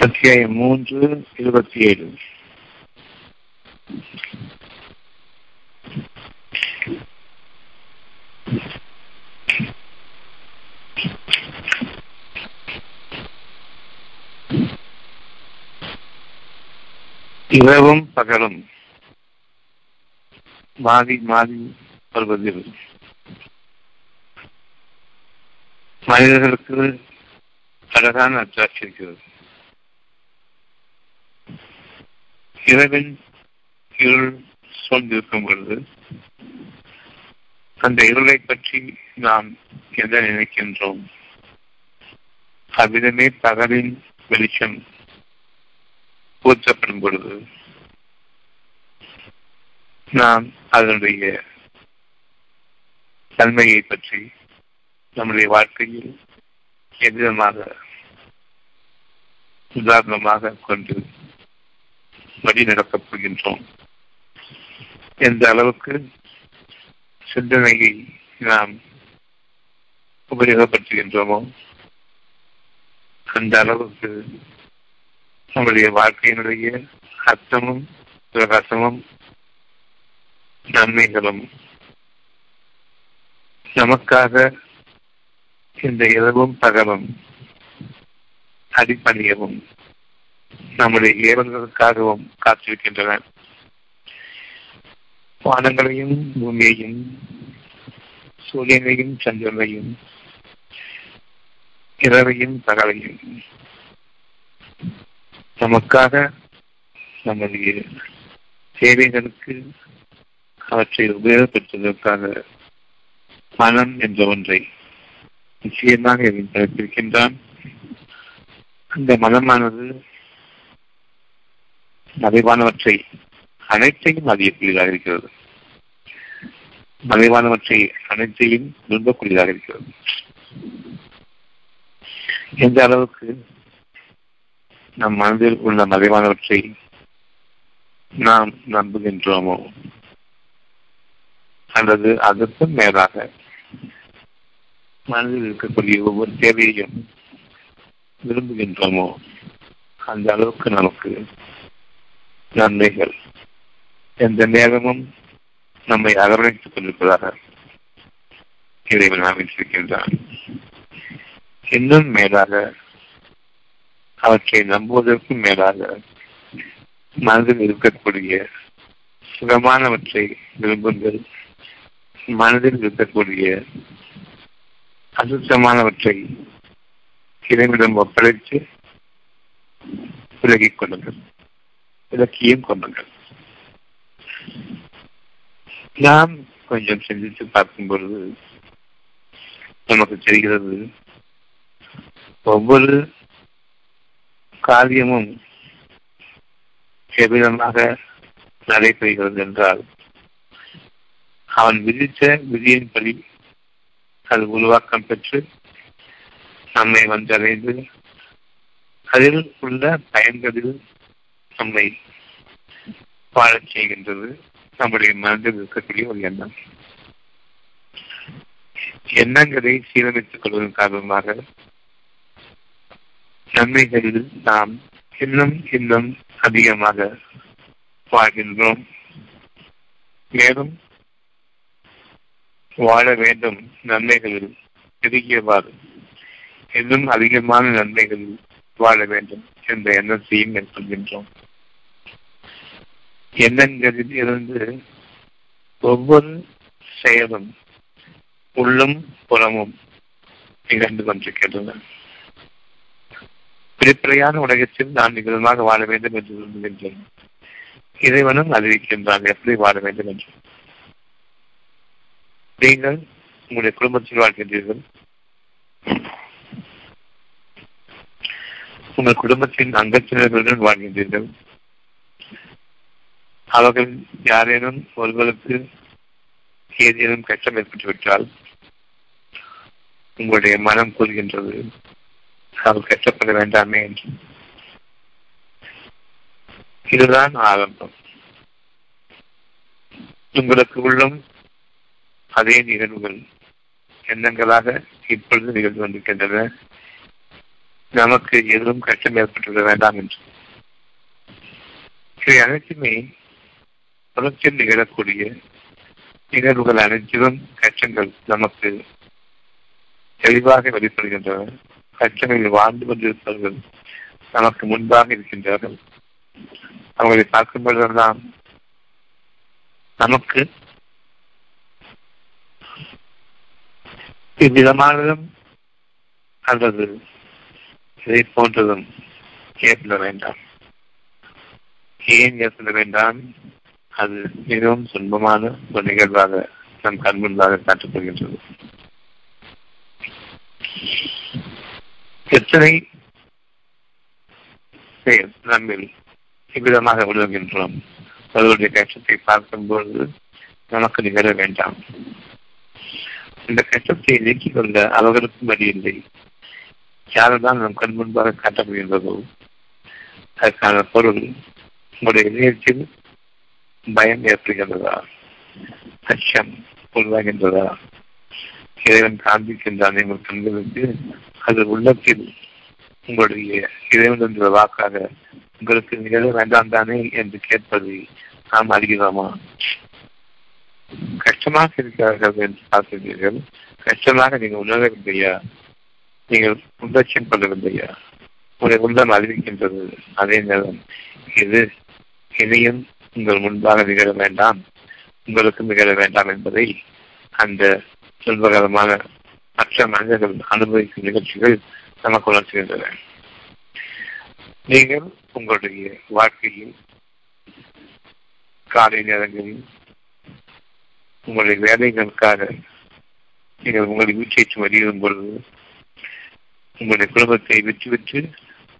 அத்தியாயம் மூன்று இருபத்தி ஏழு. இரவும் பகலும். மாறி மாறி வருவதில் மனிதர்களுக்கு அழகான அச்சாட்சி இருக்கிறது. இரவின் இருள் சூழ்ந்திருக்கும் பொழுது அந்த இருளை பற்றி நாம் என்ன நினைக்கின்றோம்? அவ்விதமே பகலின் வெளிச்சம் ஊற்றப்படும் பொழுது நாம் அதனுடைய தன்மையை பற்றி நம்முடைய வாழ்க்கையில் எவ்விதமாக உதாரணமாக கொண்டு வழி நடத்தப் போகின்றோம் எந்த அளவுக்கு சிந்தனையை நாம் உபயோகப்படுத்துகின்றோமோ அந்த அளவுக்கு நம்முடைய வாழ்க்கையினுடைய அர்த்தமும் பிரகாசமும் நன்மைகளும் நமக்காக இந்த இரவும் பகலும் அடிப்பணியவும் நம்முடைய ஏவல்களுக்காகவும் காத்திருக்கின்றன. வானங்களையும் பூமியையும் சூரியனையும் சந்திரனையும் இரவையும் பகலையும் நமக்காக நம்முடைய தேவைகளுக்கு அவற்றை உபயோகப்படுத்துவதற்காக மனம் என்ற ஒன்றை நிச்சயமாக இருக்கின்றான் அந்த மனமானது மறைவானவற்றை அனைத்தையும் அறியக்கூடியதாக இருக்கிறது? மறைவானவற்றை அனைத்தையும் விரும்பக்கூடியதாக இருக்கிறது. எந்த அளவுக்கு நம் மனதில் உள்ள மறைவானவற்றை நாம் நம்புகின்றோமோ அல்லது அதற்கும் மேலாக மனதில் இருக்கக்கூடிய ஒவ்வொரு தேவையையும் விரும்புகின்றோமோ அந்த அளவுக்கு நமக்கு நன்மைகள். எந்த நேரமும் நம்மை அரவணைத்துக் கொண்டிருப்பதாக இறைவன் அமைச்சிருக்கின்றான் இன்னும் மேலாக அவற்றை நம்புவதற்கும் மேலாக மனதில் இருக்கக்கூடிய சுகமானவற்றை விரும்புங்கள். மனதில் இருக்கக்கூடிய அசுத்தமானவற்றை இறைவிடம் ஒப்படைத்து விலகிக் கொள்ளுங்கள். இலக்கியம் கொள்ளுங்கள் நாம் கொஞ்சம் சிந்தித்து பார்க்கும் பொழுது நமக்கு தெரிகிறது ஒவ்வொரு காரியமும் எவ்விதமாக நடைபெறுகிறது என்றால் அவன் விதித்த விதியின்படி அது உருவாக்கம் பெற்று நம்மை வந்தடைந்து அதில் உள்ள பயன்களில் நம்மை வாழச் செய்கின்றது நம்முடைய மனதில் இருக்கக்கூடிய ஒரு எண்ணம். எண்ணங்களை சீரமைத்துக் கொள்வதன் காரணமாக நன்மைகளில் நாம் இன்னும் இன்னும் அதிகமாக வாழ்கின்றோம். மேலும் வாழ வேண்டும் நன்மைகளில் பெருகியவாறு. இன்னும் அதிகமான நன்மைகளில் வாழ வேண்டும் என்ற எண்ணத்தையும் மேற்கொள்கின்றோம். எண்ணங்களில் இருந்து ஒவ்வொரு செயலும் உள்ளும் புறமும் நிகழ்ந்து கொண்டிருக்கின்றன. வெளிப்படையான உலகத்தில் நான் நிகழ்வாக வாழ வேண்டும் என்று விரும்புகின்றேன். இறைவனும் அறிவிக்கின்றான் எப்படி வாழ வேண்டும் என்று. நீங்கள் உங்களுடைய குடும்பத்தில் வாழ்கின்றீர்கள். உங்கள் குடும்பத்தின் அங்கத்தினர்களுடன் வாழ்கின்றீர்கள். அவர்கள் யாரேனும் ஒருவருக்கு ஏதேனும் கஷ்டம் ஏற்பட்டுவிட்டால் உங்களுடைய மனம் கூறுகின்றது அவர் கஷ்டப்பட வேண்டாமே என்று. இதுதான் ஆரம்பம். உங்களுக்கு உள்ளும் அதே நிகழ்வுகள் எண்ணங்களாக இப்பொழுது நிகழ்ந்து கொண்டிருக்கின்றன. நமக்கு எதுவும் கஷ்டம் ஏற்பட்டுவிட வேண்டாம் என்று. இவை அனைத்துமே தொடர்ச்சியில் நிகழக்கூடிய நிகழ்வுகள் அனைத்திலும் கஷ்டங்கள் நமக்கு தெளிவாக வெளிப்படுகின்றன. கஷ்டங்களில் வாழ்ந்து கொண்டிருப்பவர்கள் நமக்கு முன்பாக இருக்கின்றார்கள். அவர்களை பார்க்கும் பொழுதெல்லாம் நமக்கு இவ்விதமானதும் அல்லது இதை போன்றதும் ஏற்பட வேண்டாம். ஏன் ஏற்பட வேண்டாம்? அது மிகவும் துன்பமான ஒரு நிகழ்வாக நம் கண்முன்பாக காட்டப்படுகின்றது. எத்தனை பேர் நம்மில் இவ்விதமாக விழுகின்றோம் ஒருவருடைய கஷ்டத்தை பார்க்கும்பொழுது நமக்கு நிகழ வேண்டாம். இந்த கஷ்டத்தை நீக்கிக் கொள்ள அவர்களுக்கும் வழியில்லை. யாரெல்லாம் நம் கண் முன்பாக காட்டப்படுகின்றதோ அதற்கான பொருள் உங்களுடைய இதயத்தில் பயம் ஏற்படுகின்றதா அச்சம் உருவாகின்றதா? இறைவன் காண்பிக்கின்றான் உங்கள் கண்களுக்கு அது உள்ளத்தில் உங்களுடைய இறைவன் என்ற வாக்காக உங்களுக்கு நிகழ வேண்டாம் தானே என்று கேட்பதை நாம் அறிகிறோமா? கஷ்டமாக இருக்கிறார்கள் என்று பார்க்கிறீர்கள். கஷ்டமாக நீங்கள் உணரவில்லையா? நீங்கள் உள்ளட்சம் கொள்ளவில்லையா? உங்களுடைய உள்ளம் அறிவிக்கின்றது. அதே நேரம் இது இதையும் உங்கள் முன்பாக நிகழ வேண்டாம். உங்களுக்கு நிகழ வேண்டாம் என்பதை அந்த துன்பகரமான மற்ற மனிதர்கள் அனுபவிக்கும் நிகழ்ச்சிகள் நமக்கு உணர்த்துகின்றன. நீங்கள் உங்களுடைய வாழ்க்கையில் காலை நேரங்களில் உங்களுடைய வேலைகளுக்காக நீங்கள் உங்களை வீச்சை வெளியிடும் பொழுது உங்களுடைய குடும்பத்தை விற்று விட்டு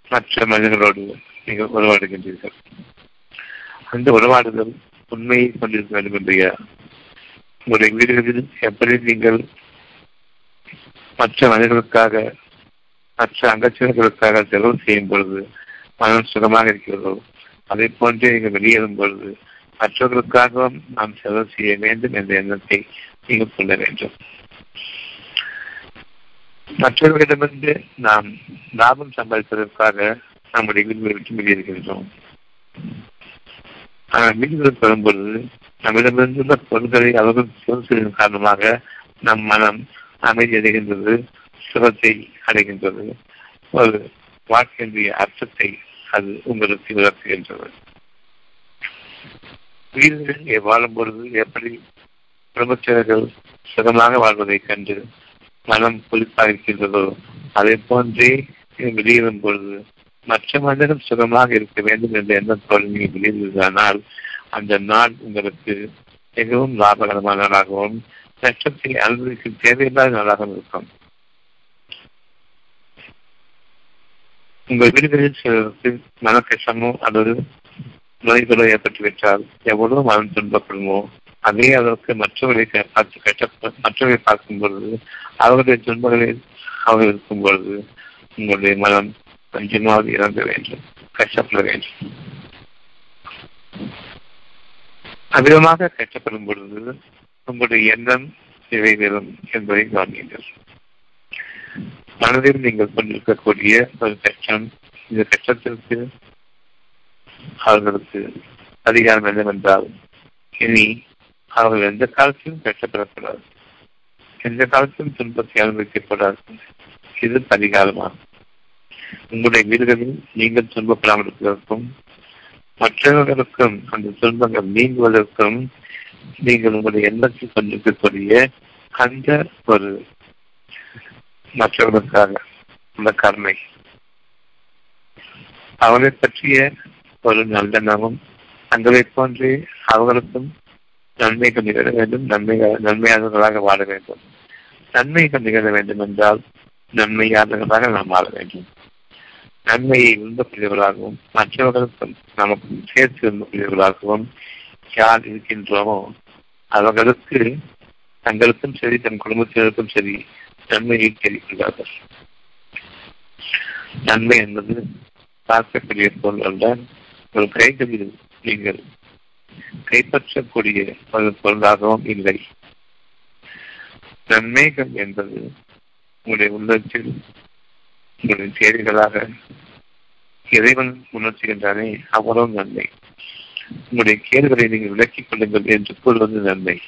மற்ற மனிதர்களோடு நீங்கள் உருவாடுகின்றீர்கள் அந்த உறவாடுதல் உண்மையை கொண்டிருக்க வேண்டும் என்றையா உங்களுடைய வீடுகளில் எப்படி நீங்கள் மற்ற மனிதர்களுக்காக மற்ற அங்கச்சினர்களுக்காக செலவு செய்யும் பொழுது மனம் சுகமாக இருக்கிறதோ அதை போன்றே நீங்கள் வெளியேறும் பொழுது மற்றவர்களுக்காகவும் நாம் செலவு செய்ய வேண்டும் என்ற எண்ணத்தை நீங்கள் கொள்ள வேண்டும். மற்றவர்களிடமிருந்து நாம் லாபம் சம்பாதிப்பதற்காக நம்முடைய வீடுகளை விட்டு வெளியேறுகின்றோம். ஆனால் மீன்கள் பெறும்பொழுது நம்மிடமிருந்துள்ள பொருட்களை அவர்கள் சொல் காரணமாக நம் மனம் அமைதி அடைகின்றது சுகத்தை அடைகின்றது. ஒரு வாழ்க்கையினுடைய அர்த்தத்தை அது உங்களுக்கு விளக்குகின்றது. வீரர்கள் வாழும் பொழுது எப்படி பிரபச்சர்கள் சுகமாக வாழ்வதைக் கண்டு மனம் குறிப்பாக இருக்கின்றதோ அதை போன்றே வெளியேறும் பொழுது மற்ற மனிதனும் சுகமாக இருக்க வேண்டும் என்ற எண்ணம் நீங்கள் விளைந்ததானால் அந்த நாள் உங்களுக்கு மிகவும் லாபகரமான நாளாகவும் நஷ்டத்தை அனுபவிக்க தேவையில்லாத நாளாகவும் இருக்கும். உங்கள் வீடுகளில் சிலருக்கு மனக்கஷ்டமோ அல்லது நோய்களோ ஏற்பட்டுவிட்டால் எவ்வளவு மனம் துன்பப்படுமோ அதே அளவுக்கு மற்றவர்களை பார்த்து கஷ்ட மற்றவர்களை பார்க்கும் பொழுது அவர்களுடைய துன்பங்களில் அவர்கள் இருக்கும் பொழுது உங்களுடைய மனம் கொஞ்சமாவது இறங்க வேண்டும் கஷ்டப்பட வேண்டும் அவ்விதமாக கஷ்டப்படும் பொழுது உங்களுடைய எண்ணம் நிறைவேறும் என்பதை கவனியுங்கள். மனதில் நீங்கள் கொண்டிருக்கக்கூடிய ஒரு கஷ்டம் இந்த கஷ்டத்திற்கு அவர்களுக்கு அதிகாரம் என்னவென்றால் இனி அவர்கள் எந்த காலத்திலும் கஷ்டப்படக்கூடாது. எந்த காலத்திலும் துன்பத்தை அனுபவிக்கப்படாது. இது பரிகாலமாகும் உங்களுடைய வீடுகளில் நீங்கள் துன்பப்படாமல் இருப்பதற்கும் மற்றவர்களுக்கும் அந்த துன்பங்கள் நீங்குவதற்கும் நீங்கள் உங்களுடைய எண்ணத்தில் கொண்டிருக்கக்கூடிய அந்த ஒரு மற்றவர்களுக்காக அந்த கருணை. அவரை பற்றிய ஒரு நல்லெண்ணமும் அங்களை போன்றே அவர்களுக்கும் நன்மைகள் நிகழ வேண்டும். நன்மை நன்மையாளர்களாக வாழ வேண்டும். நன்மைகள் நிகழ வேண்டும் என்றால் நன்மையாளர்களாக நாம் வாழ வேண்டும். நன்மையை விரும்பக்கூடியவர்களாகவும் மற்றவர்களுக்கும் நமக்கு சேர்த்து விரும்பக்கூடியவர்களாகவும் யார் இருக்கின்றோமோ அவர்களுக்கு தங்களுக்கும் சரி தன் குடும்பத்தினருக்கும் சரி நன்மையை தெரிவிக்கிறார்கள் நன்மை என்பது பார்க்கக்கூடிய பொருள் அல்ல. ஒரு கைகளில் நீங்கள் கைப்பற்றக்கூடிய ஒரு பொருளாகவும் இல்லை. நன்மைகள் என்பது உங்களுடைய உள்ளத்தில் உங்களுடைய தேவைகளாக இறைவன் உணர்த்துகின்றானே அவ்வளவு நன்மை. உங்களுடைய கேடுகளை நீங்கள் விலக்கிக் கொள்ளுங்கள் என்று கூறுவது நன்மை.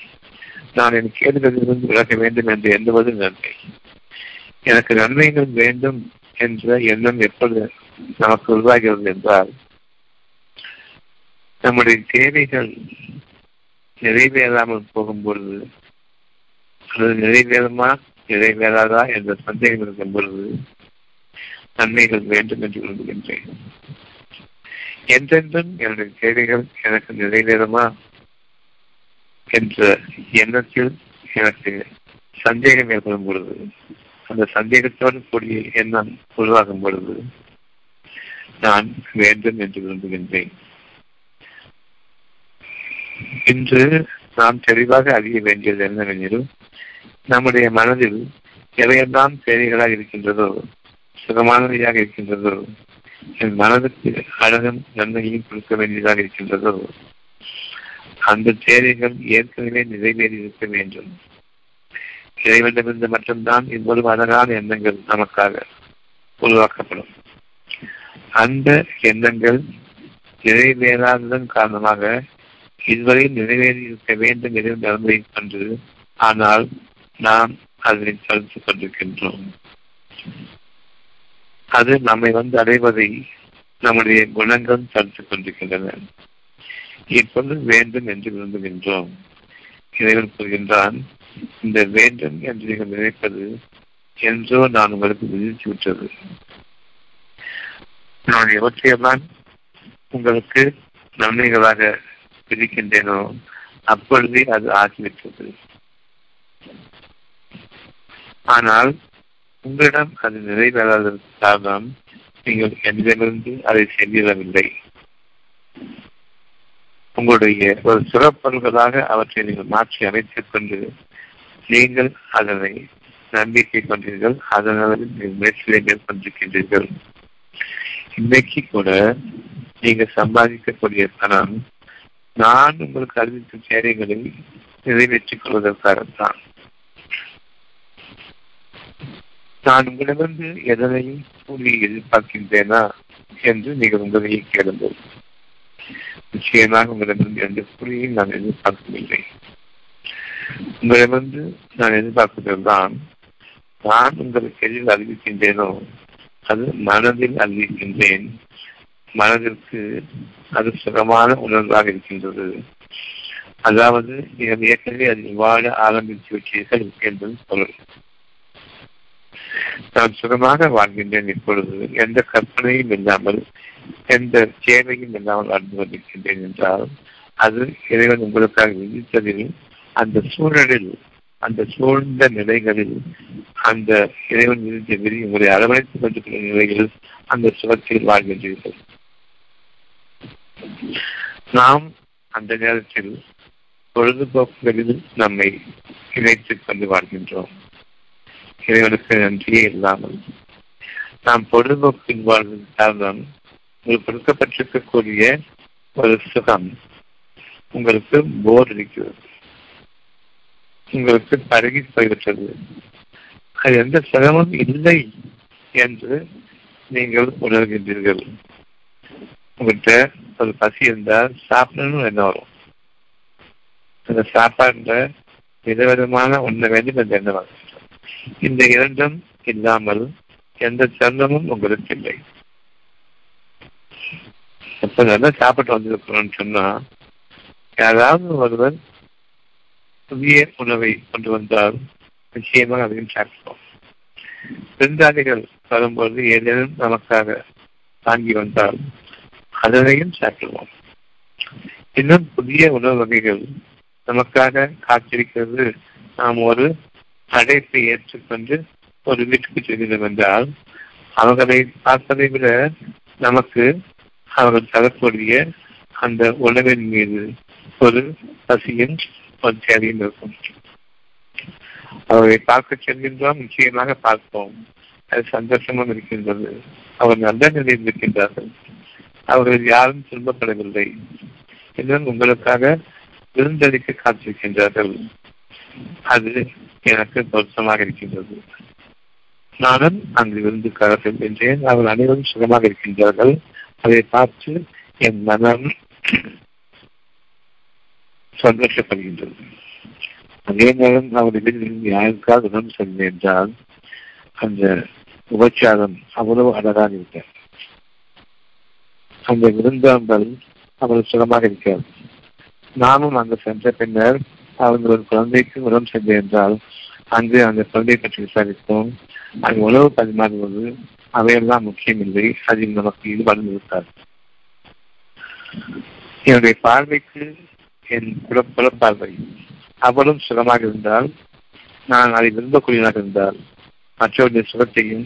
நான் என் கேடுகளிலிருந்து விலக வேண்டும் என்று எண்ணுவது நன்மை. எனக்கு நன்மைகள் வேண்டும் என்ற எண்ணம் எப்பொழுது நமக்கு உருவாகிறது என்றால் நம்முடைய தேவைகள் நிறைவேறாமல் போகும்பொழுது அல்லது நிறைவேறுமா நிறைவேறாதா என்ற சந்தேகம் இருக்கும் பொழுது நன்மைகள் வேண்டும் என்று விரும்புகின்றேன். என்றென்றும் என்னுடைய தேவைகள் எனக்கு நிறைவேறுமா என்ற எண்ணத்தில் எனக்கு சந்தேகம் ஏற்படும் பொழுது அந்த சந்தேகத்தோடு கூடிய எண்ணம் உருவாகும் பொழுது நான் வேண்டும் என்று விரும்புகின்றேன். இன்று நாம் தெளிவாக அறிய வேண்டியது என்னவெனில் நம்முடைய மனதில் எவையெல்லாம் தேவைகளாக இருக்கின்றதோ சுகமானவையாக இருக்கின்றதோ? என் மனதுக்கு அழகும் நன்மையையும் கொடுக்க வேண்டியதாக இருக்கின்றதோ? அந்த தேவைகள் ஏற்கனவே நிறைவேறி இருக்க வேண்டும். இறைவனிடமிருந்து மட்டும்தான் இவ்வளவு அழகான எண்ணங்கள் நமக்காக உருவாக்கப்படும். அந்த எண்ணங்கள் நிறைவேறாததன் காரணமாக இதுவரை நிறைவேறி இருக்க வேண்டும் என்று நடந்ததை கொண்டு ஆனால் நாம் அதனை தடுத்துக் கொண்டிருக்கின்றோம். அது நம்மை வந்து அடைவதை நம்முடைய குணங்கள் தடுத்து கொண்டிருக்கின்றன. இப்பொழுது வேண்டும் என்று விரும்புகின்றோம் இறைவன் கூறுகின்றான் இந்த வேண்டும் என்று நீங்கள் நினைப்பது என்றோ நான் உங்களுக்கு விதித்து விட்டது. நான் எவற்றையெல்லாம் உங்களுக்கு நன்மைகளாக விதிக்கின்றேனோ அப்பொழுதே அது ஆகிவிட்டது. ஆனால் உங்களிடம் அது நிறைவேறாததற்கு நீங்கள் என்னிடமிருந்து அதை சென்றிடவில்லை உங்களுடைய ஒரு சிறப்பொருள்களாக அவற்றை நீங்கள் மாற்றி அமைத்துக் கொண்டு நீங்கள் அதனை நம்பிக்கை கொண்டீர்கள். அதனால் நீங்கள் முயற்சியை மேற்கொண்டிருக்கின்றீர்கள். இன்னைக்கு கூட நீங்க சம்பாதிக்கக்கூடிய பணம் நான் உங்களுக்கு அறிவிக்கும் சேவைகளை நிறைவேற்றிக் கொள்வதற்காகத்தான். நான் உங்களிடமிருந்து எதனையும் கூலி எதிர்பார்க்கின்றேனா என்று நீங்கள் உங்களையே கேளுங்கள். நிச்சயமாக உங்களிடமிருந்து எந்த கூலியையும் நான் எதிர்பார்க்கவில்லை. உங்களிடமிருந்து நான் எதிர்பார்ப்பதுதான் நான் உங்களுக்கு எதில் அறிவிக்கின்றேனோ அது மனதில் அறிவிக்கின்றேன். மனதிற்கு அது சுகமான உணர்வாக இருக்கின்றது. அதாவது நீங்கள் ஏற்கனவே அது வாழ ஆரம்பித்து விட்டீர்கள் என்பது பொருள். நான் சுகமாக வாழ்கின்றேன் இப்பொழுது. எந்த கற்பனையும் இல்லாமல் எந்த தேவையும் இல்லாமல் வாழ்ந்து கொண்டிருக்கின்றேன் என்றால் அது இறைவன் உங்களுக்காக விதித்ததில் அந்த சூழலில் அந்த சூழ்ந்த நிலைகளில் அந்த இறைவன் விதித்த விதி உங்களை அரவணைத்துக் கொண்டிருக்கிற நிலையில் அந்த சுகத்தில் வாழ்கின்றீர்கள். நாம் அந்த நேரத்தில் பொழுதுபோக்குகளில் நம்மை இணைத்துக் கொண்டு வாழ்கின்றோம். இறைவனுக்கு நன்றியே இல்லாமல் நாம் பொழுதுபோக்கில் வாழ்வதன் காரணம் உங்களுக்கு கொடுக்கப்பட்டிருக்கக்கூடிய ஒரு சுகம் உங்களுக்கு போர் அடிக்கிறது. உங்களுக்கு பருகி போய்விட்டது. அது எந்த சுகமும் இல்லை என்று நீங்கள் உணர்கின்றீர்கள். உங்கள்கிட்ட ஒரு பசி இருந்தால் சாப்பிடணும் என்ன வரும்? அந்த சாப்பாடுல விதவிதமான உண்ண வேண்டும் என்று எண்ணம் வரும்? இந்த இரண்டும் இல்லாமல் எந்த சந்தமும் உங்களுக்கு இல்லை. அப்ப நல்லா சாப்பிட்டு வந்திருக்கிறோம்னு சொன்னா யாராவது ஒருவர் புதிய உணவை கொண்டு வந்தால் நிச்சயமாக அதையும் சாப்பிடுவோம். விருந்தாளிகள் வரும்போது ஏதேனும் நமக்காக தாங்கி வந்தால் அதனையும் சாப்பிடுவோம். இன்னும் புதிய உணவு வகைகள் நமக்காக காத்திருக்கிறது. நாம் ஒரு அழைப்பை ஏற்றுக்கொண்டு ஒரு வீட்டுக்கு செல்கிறோம் என்றால் அவர்களை பார்ப்பதை விட நமக்கு அவர்கள் தரக்கூடிய அந்த உணவின் மீது ஒரு பசியும் ஒரு தேவையும் இருக்கும். அவர்களை பார்க்க செல்கின்றோம் நிச்சயமாக பார்ப்போம். அது சந்தோஷமும் இருக்கின்றது. அவர் நல்ல நிலையில் இருக்கின்றார்கள். அவர்கள் யாரும் துன்பப்படவில்லை. இன்னும் உங்களுக்காக விருந்தளிக்க காத்திருக்கின்றார்கள். அது எனக்கு பொருத்தமாக இருக்கின்றது. நானும் அங்கு விருந்துக்காக செல்கின்றேன் அவர்கள் அனைவரும் சுகமாக இருக்கின்றார்கள். அதை பார்த்து என் மனம் சந்தோஷப்படுகின்றது. அதே நேரம் அவர்கள் யாருக்கால் உணவு செல்வேன் என்றால் அந்த உபச்சாரம் அவ்வளவு அழகாக இருக்க அந்த விருந்தாம்பல் அவர்கள் சுகமாக இருக்கிறார் நாமும் அங்கு சென்ற பின்னர் அவர்கள் ஒரு குழந்தைக்கு உடம்பு சென்றேன் என்றால் அங்கு அந்த குழந்தையை பற்றி விசாரித்தோம். அங்கு உணவு பரிமாறுவது அவையெல்லாம் முக்கியமில்லை. அதில் நமக்கு ஈடுபாடு இருக்காது. என்னுடைய பார்வைக்கு என் புற பார்வை அவளும் சுகமாக இருந்தால் நான் அதை விரும்பக்கூடியதாக இருந்தால் மற்றவருடைய சுகத்தையும்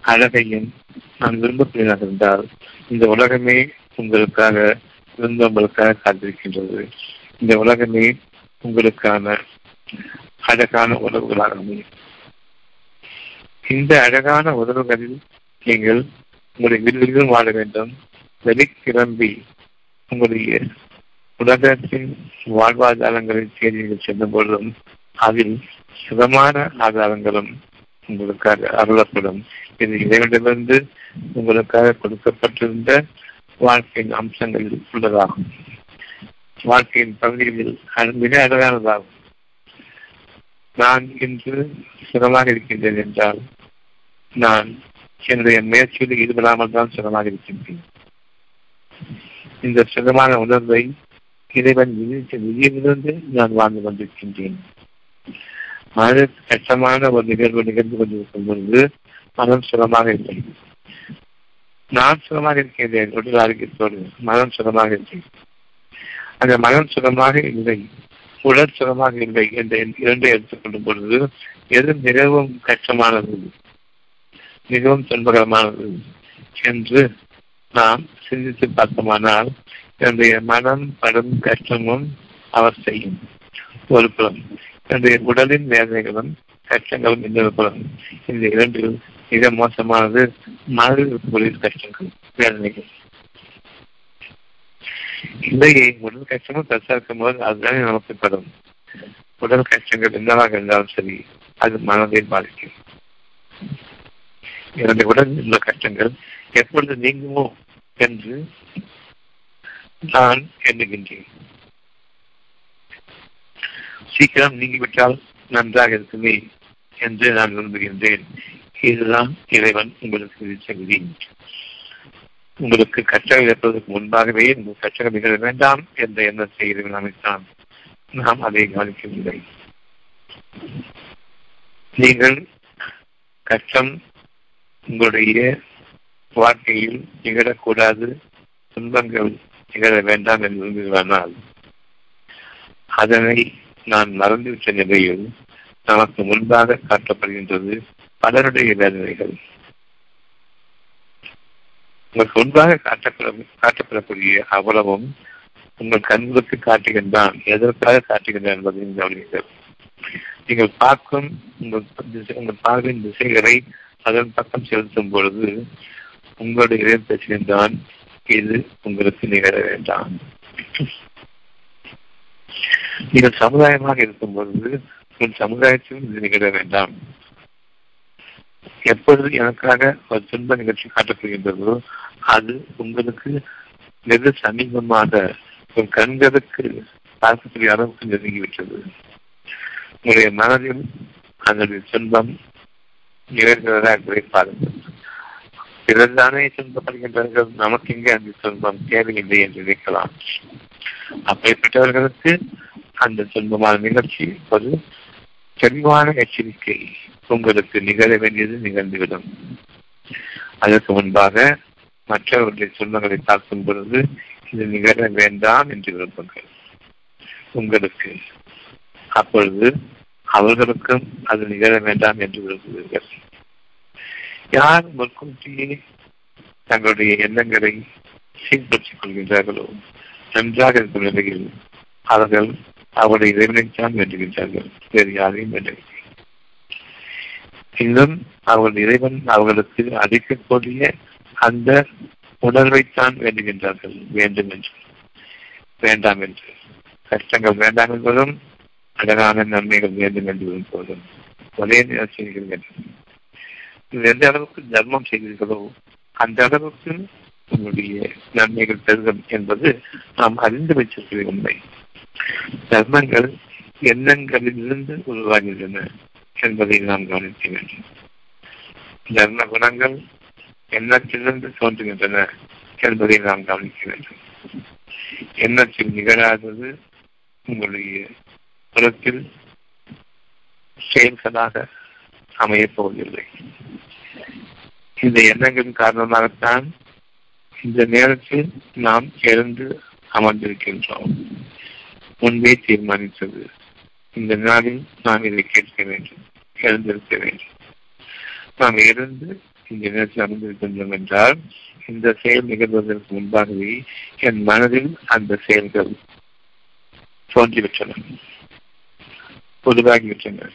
அழகையும் நான் விரும்பக்கூடியதாக இருந்தால் இந்த உலகமே உங்களுக்காக விரும்புவங்களுக்காக காத்திருக்கின்றது. இந்த உலகமே உங்களுக்கான அழகான உறவுகளாக அமையும். இந்த அழகான உறவுகளில் நீங்கள் உங்களுடைய வீடுகளிலும் வாழ வேண்டும். வெளிக்கிளம்பி உங்களுடைய உலகத்தின் வாழ்வாதாரங்களை தேடி நீங்கள் செல்லும் பொழுதும் அதில் சுகமான ஆதாரங்களும் உங்களுக்காக அருளப்படும். இது இறைவனிடமிருந்து உங்களுக்காக கொடுக்கப்பட்டிருந்த வாழ்க்கையின் அம்சங்களில் உள்ளதாகும். வாழ்க்கையின் பகுதிகளில் மிக அழகானதாகும். நான் இன்று சிரமமாக இருக்கின்றேன் என்றால் நான் என்னுடைய முயற்சியில் ஈடுபடாமல் தான் சிரமமாக இருக்கின்றேன். இந்த சுகமான உணர்வை இறைவன் விதித்த விதியிலிருந்து நான் வாழ்ந்து கொண்டிருக்கின்றேன். மன கஷ்டமான ஒரு நிகழ்வு நிகழ்ந்து கொண்டிருக்கும் பொழுது மனம் சுரமாக இல்லை. நான் சுரமாக இருக்கின்றேன் உடல் ஆரோக்கியத்தோடு மனம் சுரமாக இருக்கிறேன் அந்த மனம் சுகமாக இல்லை உடல் சுகமாக இல்லை என்ற இரண்டை எடுத்துக்கொள்ளும் பொழுது எது மிகவும் கஷ்டமானது மிகவும் துன்பகரமானது என்று நாம் சிந்தித்து பார்த்தோமானால் என்னுடைய மனம் படும் கஷ்டமும் அவஸ்தையும் ஒரு புறம் என்னுடைய உடலின் வேதனைகளும் கஷ்டங்களும் இன்னொரு புறம் இந்த இரண்டில் மிக மோசமானது மனதில் இருக்கக்கூடிய கஷ்டங்கள் வேதனைகள். இல்லையே உடல் கஷ்டமும் பெருசா இருக்கும்போது அதுதானே நமக்கு படும் உடல் கஷ்டங்கள் என்னவாக இருந்தாலும் சரி அது மனதை பாதிக்கும். எனது உடல் உள்ள கஷ்டங்கள் எப்பொழுது நீங்குமோ என்று நான் எண்ணுகின்றேன். சீக்கிரம் நீங்கிவிட்டால் நன்றாக இருக்குமே என்று நான் விரும்புகின்றேன். இதுதான் இறைவன் உங்களுக்கு விதித்த உங்களுக்கு கற்றல் ஏற்பதற்கு முன்பாகவே இந்த கற்றல் நிகழ வேண்டாம் என்ற எண்ணத்தை இறைவன் அமைத்தான் நாம் அதை கவனிக்கவில்லை. நீங்கள் கஷ்டம் உங்களுடைய வாழ்க்கையில் நிகழக்கூடாது துன்பங்கள் நிகழ வேண்டாம் என்று விரும்புகிறானால் அதனை நான் மறந்துவிட்ட நிலையில் நமக்கு முன்பாக காட்டப்படுகின்றது பலருடைய வேதனைகள். உங்களுக்கு முன்பாக காட்டப்பட காட்டப்படக்கூடிய அவ்வளவும் உங்கள் கண்களுக்கு காட்டுகின்றான். எதற்காக காட்டுகின்றான் என்பதையும் கவனிங்கள் நீங்கள் பார்க்கும் உங்கள் உங்கள் பார்வையின் திசைகளை அதன் பக்கம் செலுத்தும் பொழுது உங்களுடைய இறை பேசுகின்றான். இது உங்களுக்கு நிகழ வேண்டாம். நீங்கள் சமுதாயமாக இருக்கும் பொழுது உங்கள் சமுதாயத்திலும் இது நிகழ வேண்டாம். எப்பொழுது எனக்காக ஒரு துன்ப நிகழ்ச்சி காட்டப்படுகின்றதோ அது உங்களுக்கு நெரு சமீபமாக ஒரு கண்களுக்கு பார்க்கக்கூடிய அளவுக்கு நெருங்கிவிட்டது. உங்களுடைய மனதில் அதனுடைய துன்பம் நிகழ்கிறதா என்பதை பாருங்கள். பிறர்தானே துன்பப்படுகின்றார்கள்? நமக்கு இங்கே அந்த துன்பம் தேவையில்லை என்று நினைக்கலாம். அப்படிப்பட்டவர்களுக்கு அந்த துன்பமான நிகழ்ச்சி ஒரு தெளிவான எச்சரிக்கை உங்களுக்கு நிகழ வேண்டியது நிகழ்ந்துவிடும் அதற்கு முன்பாக மற்றவர்களுடைய சொந்தங்களை பார்க்கும் பொழுது இது நிகழ வேண்டாம் என்று விரும்புங்கள். உங்களுக்கு அப்பொழுது அவர்களுக்கும் அது நிகழ வேண்டாம் என்று விரும்புவீர்கள். யார் முற்கூட்டியே தங்களுடைய எண்ணங்களை சீர்படுத்திக் கொள்கின்றார்களோ நன்றாக இருக்கும் நிலையில் அவர்கள் அவருடைய இறைவனைத்தான் வேண்டுகின்றார்கள் வேறு யாரையும் வேண்டவில்லை. இன்னும் அவர்கள் இறைவன் அவர்களுக்கு அளிக்கக்கூடிய அந்த உணர்வைத்தான் வேண்டுகின்றார்கள். வேண்டும் என்று. வேண்டாம் என்று. கஷ்டங்கள் வேண்டாம் என்பதும் அழகான நன்மைகள் வேண்டும் என்று போதும். ஒரே செய்திகள் வேண்டும் எந்த அளவுக்கு தர்மம் செய்கிறீர்களோ அந்த அளவுக்கு உங்களுடைய நன்மைகள் பெருகும் என்பது நாம் அறிந்து வைத்திருக்கிற உண்மை. தர்மங்கள் எண்ணங்களிலிருந்து உருவாகின்றன என்பதை நாம் கவனிக்க வேண்டும். தர்ம குணங்கள் எண்ணத்திலிருந்து தோன்றுகின்றன என்பதை நாம் கவனிக்க வேண்டும். எண்ணத்தில் நிகழாதது உங்களுடைய புறத்தில் செயல்களாக அமையப் போவதில்லை. இந்த எண்ணங்களின் காரணமாகத்தான் இந்த நேரத்தில் நாம் எழுந்து அமர்ந்திருக்கின்றோம். முன்பே தீர்மானித்தது. இந்த நாளில் நாம் இதை கேட்க வேண்டும் எழுந்திருக்க வேண்டும். நாம் இருந்து இந்த நேரத்தில் அமைந்திருக்கின்றோம் என்றால் இந்த செயல் நிகழ்வதற்கு முன்பாகவே என் மனதில் அந்த செயல்கள் தோன்றிவிட்டன. பொதுவாகிவிட்டன.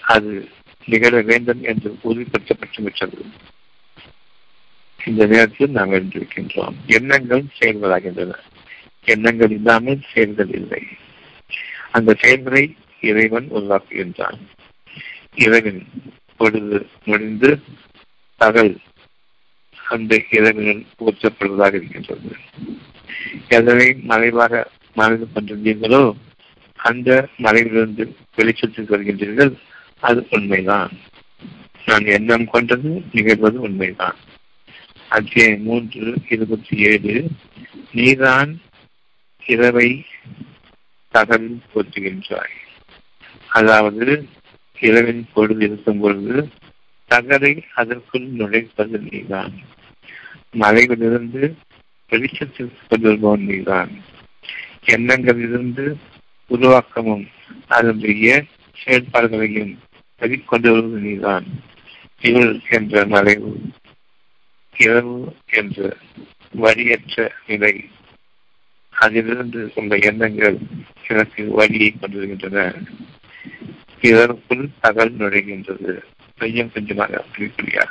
அது நிகழ வேண்டும் என்று உறுதிப்படுத்தப்பட்டு விட்டது இந்த நேரத்தில் நாம் எழுந்திருக்கின்றோம். எண்ணங்கள் செயல்களாகின்றன. எண்ணங்கள் இல்லாமல் செயல்கள் இல்லை. அந்த செயல்களை இறைவன் உருவாக்குகின்றான். இறைவன் பொழுது முடிந்து தகல் அந்த இறைவனில் ஊற்றப்படுவதாக இருக்கின்றது. எதனை மறைவாக மறைந்து கொண்டிருந்தீர்களோ அந்த மறைவிலிருந்து வெளிச்சத்துக்கு வருகின்றீர்கள் அது உண்மைதான். நான் எண்ணம் கொண்டது நிகழ்வது உண்மைதான். அத்தியாயம் மூன்று இருபத்தி ஏழு நீதான் இரவை தகவல் போற்றுகின்றாய். அதாவது இரவின் பொழுது இருக்கும் பொழுது தகரை அதற்குள் நுழைப்பது நீதான். மலைகளிலிருந்து வெளிச்சத்திற்கு கொண்டிருப்பவன் நீதான். எண்ணங்களிலிருந்து உருவாக்கமும் அதனுடைய செயல்பாடுகளையும் வெளிக்கொண்டு வருவது நீதான். இருள் என்ற மறைவு இரவு என்ற வழியற்ற நிலை. அதிலிருந்து உள்ள எண்ணங்கள் எனக்கு வழியை கொண்டிருக்கின்றன. இதற்குள் அகல் நுழைகின்றது. கொஞ்சம் கொஞ்சமாக குறிப்பிடியாக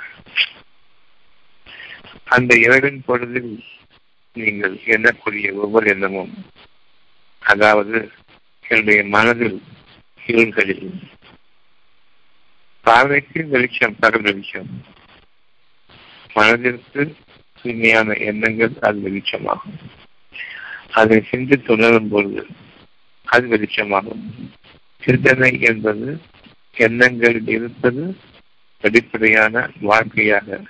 அந்த இரவின் பொழுதில் நீங்கள் எண்ணக்கூடிய ஒவ்வொரு எண்ணமும் அதாவது என்னுடைய மனதில் இருள்களில். பார்வைக்கு வெளிச்சம் பகல் வெளிச்சம். மனதிற்கு தூய்மையான எண்ணங்கள் அது வெளிச்சமாகும். அதை சிந்தித்து உணரும் பொழுது அது வெளிச்சமாகும். சிந்தனை என்பது எண்ணங்களில் இருப்பது வெளிப்படையான வாழ்க்கையாக.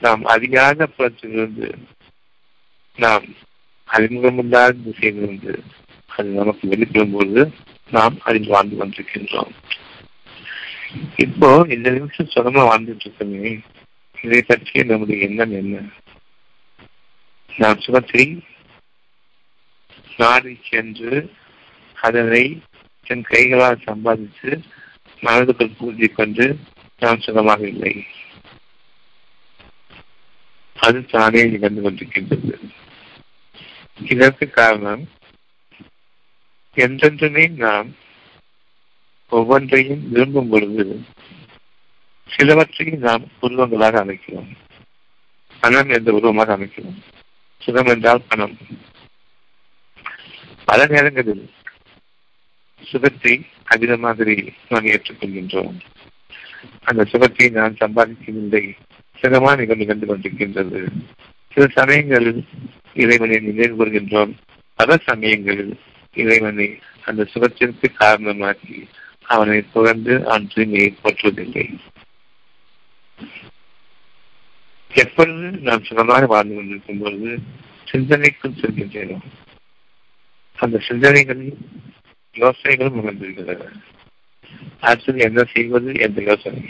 நாம் அறியாத புறத்திலிருந்து நாம் அறிமுகமில்லாத திசையிலிருந்து அது நமக்கு வெளிப்படும் பொழுது நாம் அறிந்து வாழ்ந்து கொண்டிருக்கின்றோம் இப்போ இந்த நிமிஷம் சுகமா வாழ்ந்துட்டு இருக்கோமே. இதை பற்றிய நம்முடைய எண்ணம் என்ன? நாம் சுகத்தை நாடி சென்று அதனை தன் கைகளால் சம்பாதித்து மனதுக்குள் பூஜை கொண்டு நான் சுகமாக இல்லை. அது தானே நிகழ்ந்து கொண்டிருக்கின்றது. இதற்கு காரணம் என்றென்றுமே நாம் ஒவ்வொன்றையும் விரும்பும் பொழுது சிலவற்றையும் நாம் உருவங்களாக அமைக்கிறோம். பணம் என்ற உருவமாக அமைக்கிறோம். சுகம் என்றால் பணம். பல நேரங்களில் சுகத்தை அதிக மாதிரி நாம் ஏற்றுக்கொள்கின்றோம். அந்த சுகத்தை நான் சம்பாதிக்கவில்லை. சுகமான நிகழ் நிகழ்ந்து கொண்டிருக்கின்றது. சில சமயங்களில் இறைவனை நினைவு கூறுகின்றோம் பல சமயங்களில் இறைவனை அந்த சுகத்திற்கு காரணமாக்கி அவனை புகழ்ந்து அவன் தூய்மையை போற்றுவதில்லை. எப்பொழுது நாம் சுகமாக வாழ்ந்து கொண்டிருக்கும் பொழுது சிந்தனைக்குள் செல்கின்றோம். அந்த சிந்தனைகளில் யோசனைகளும் உணர்ந்திருக்கின்றன. அடுத்தது என்ன செய்வது என்ற யோசனை.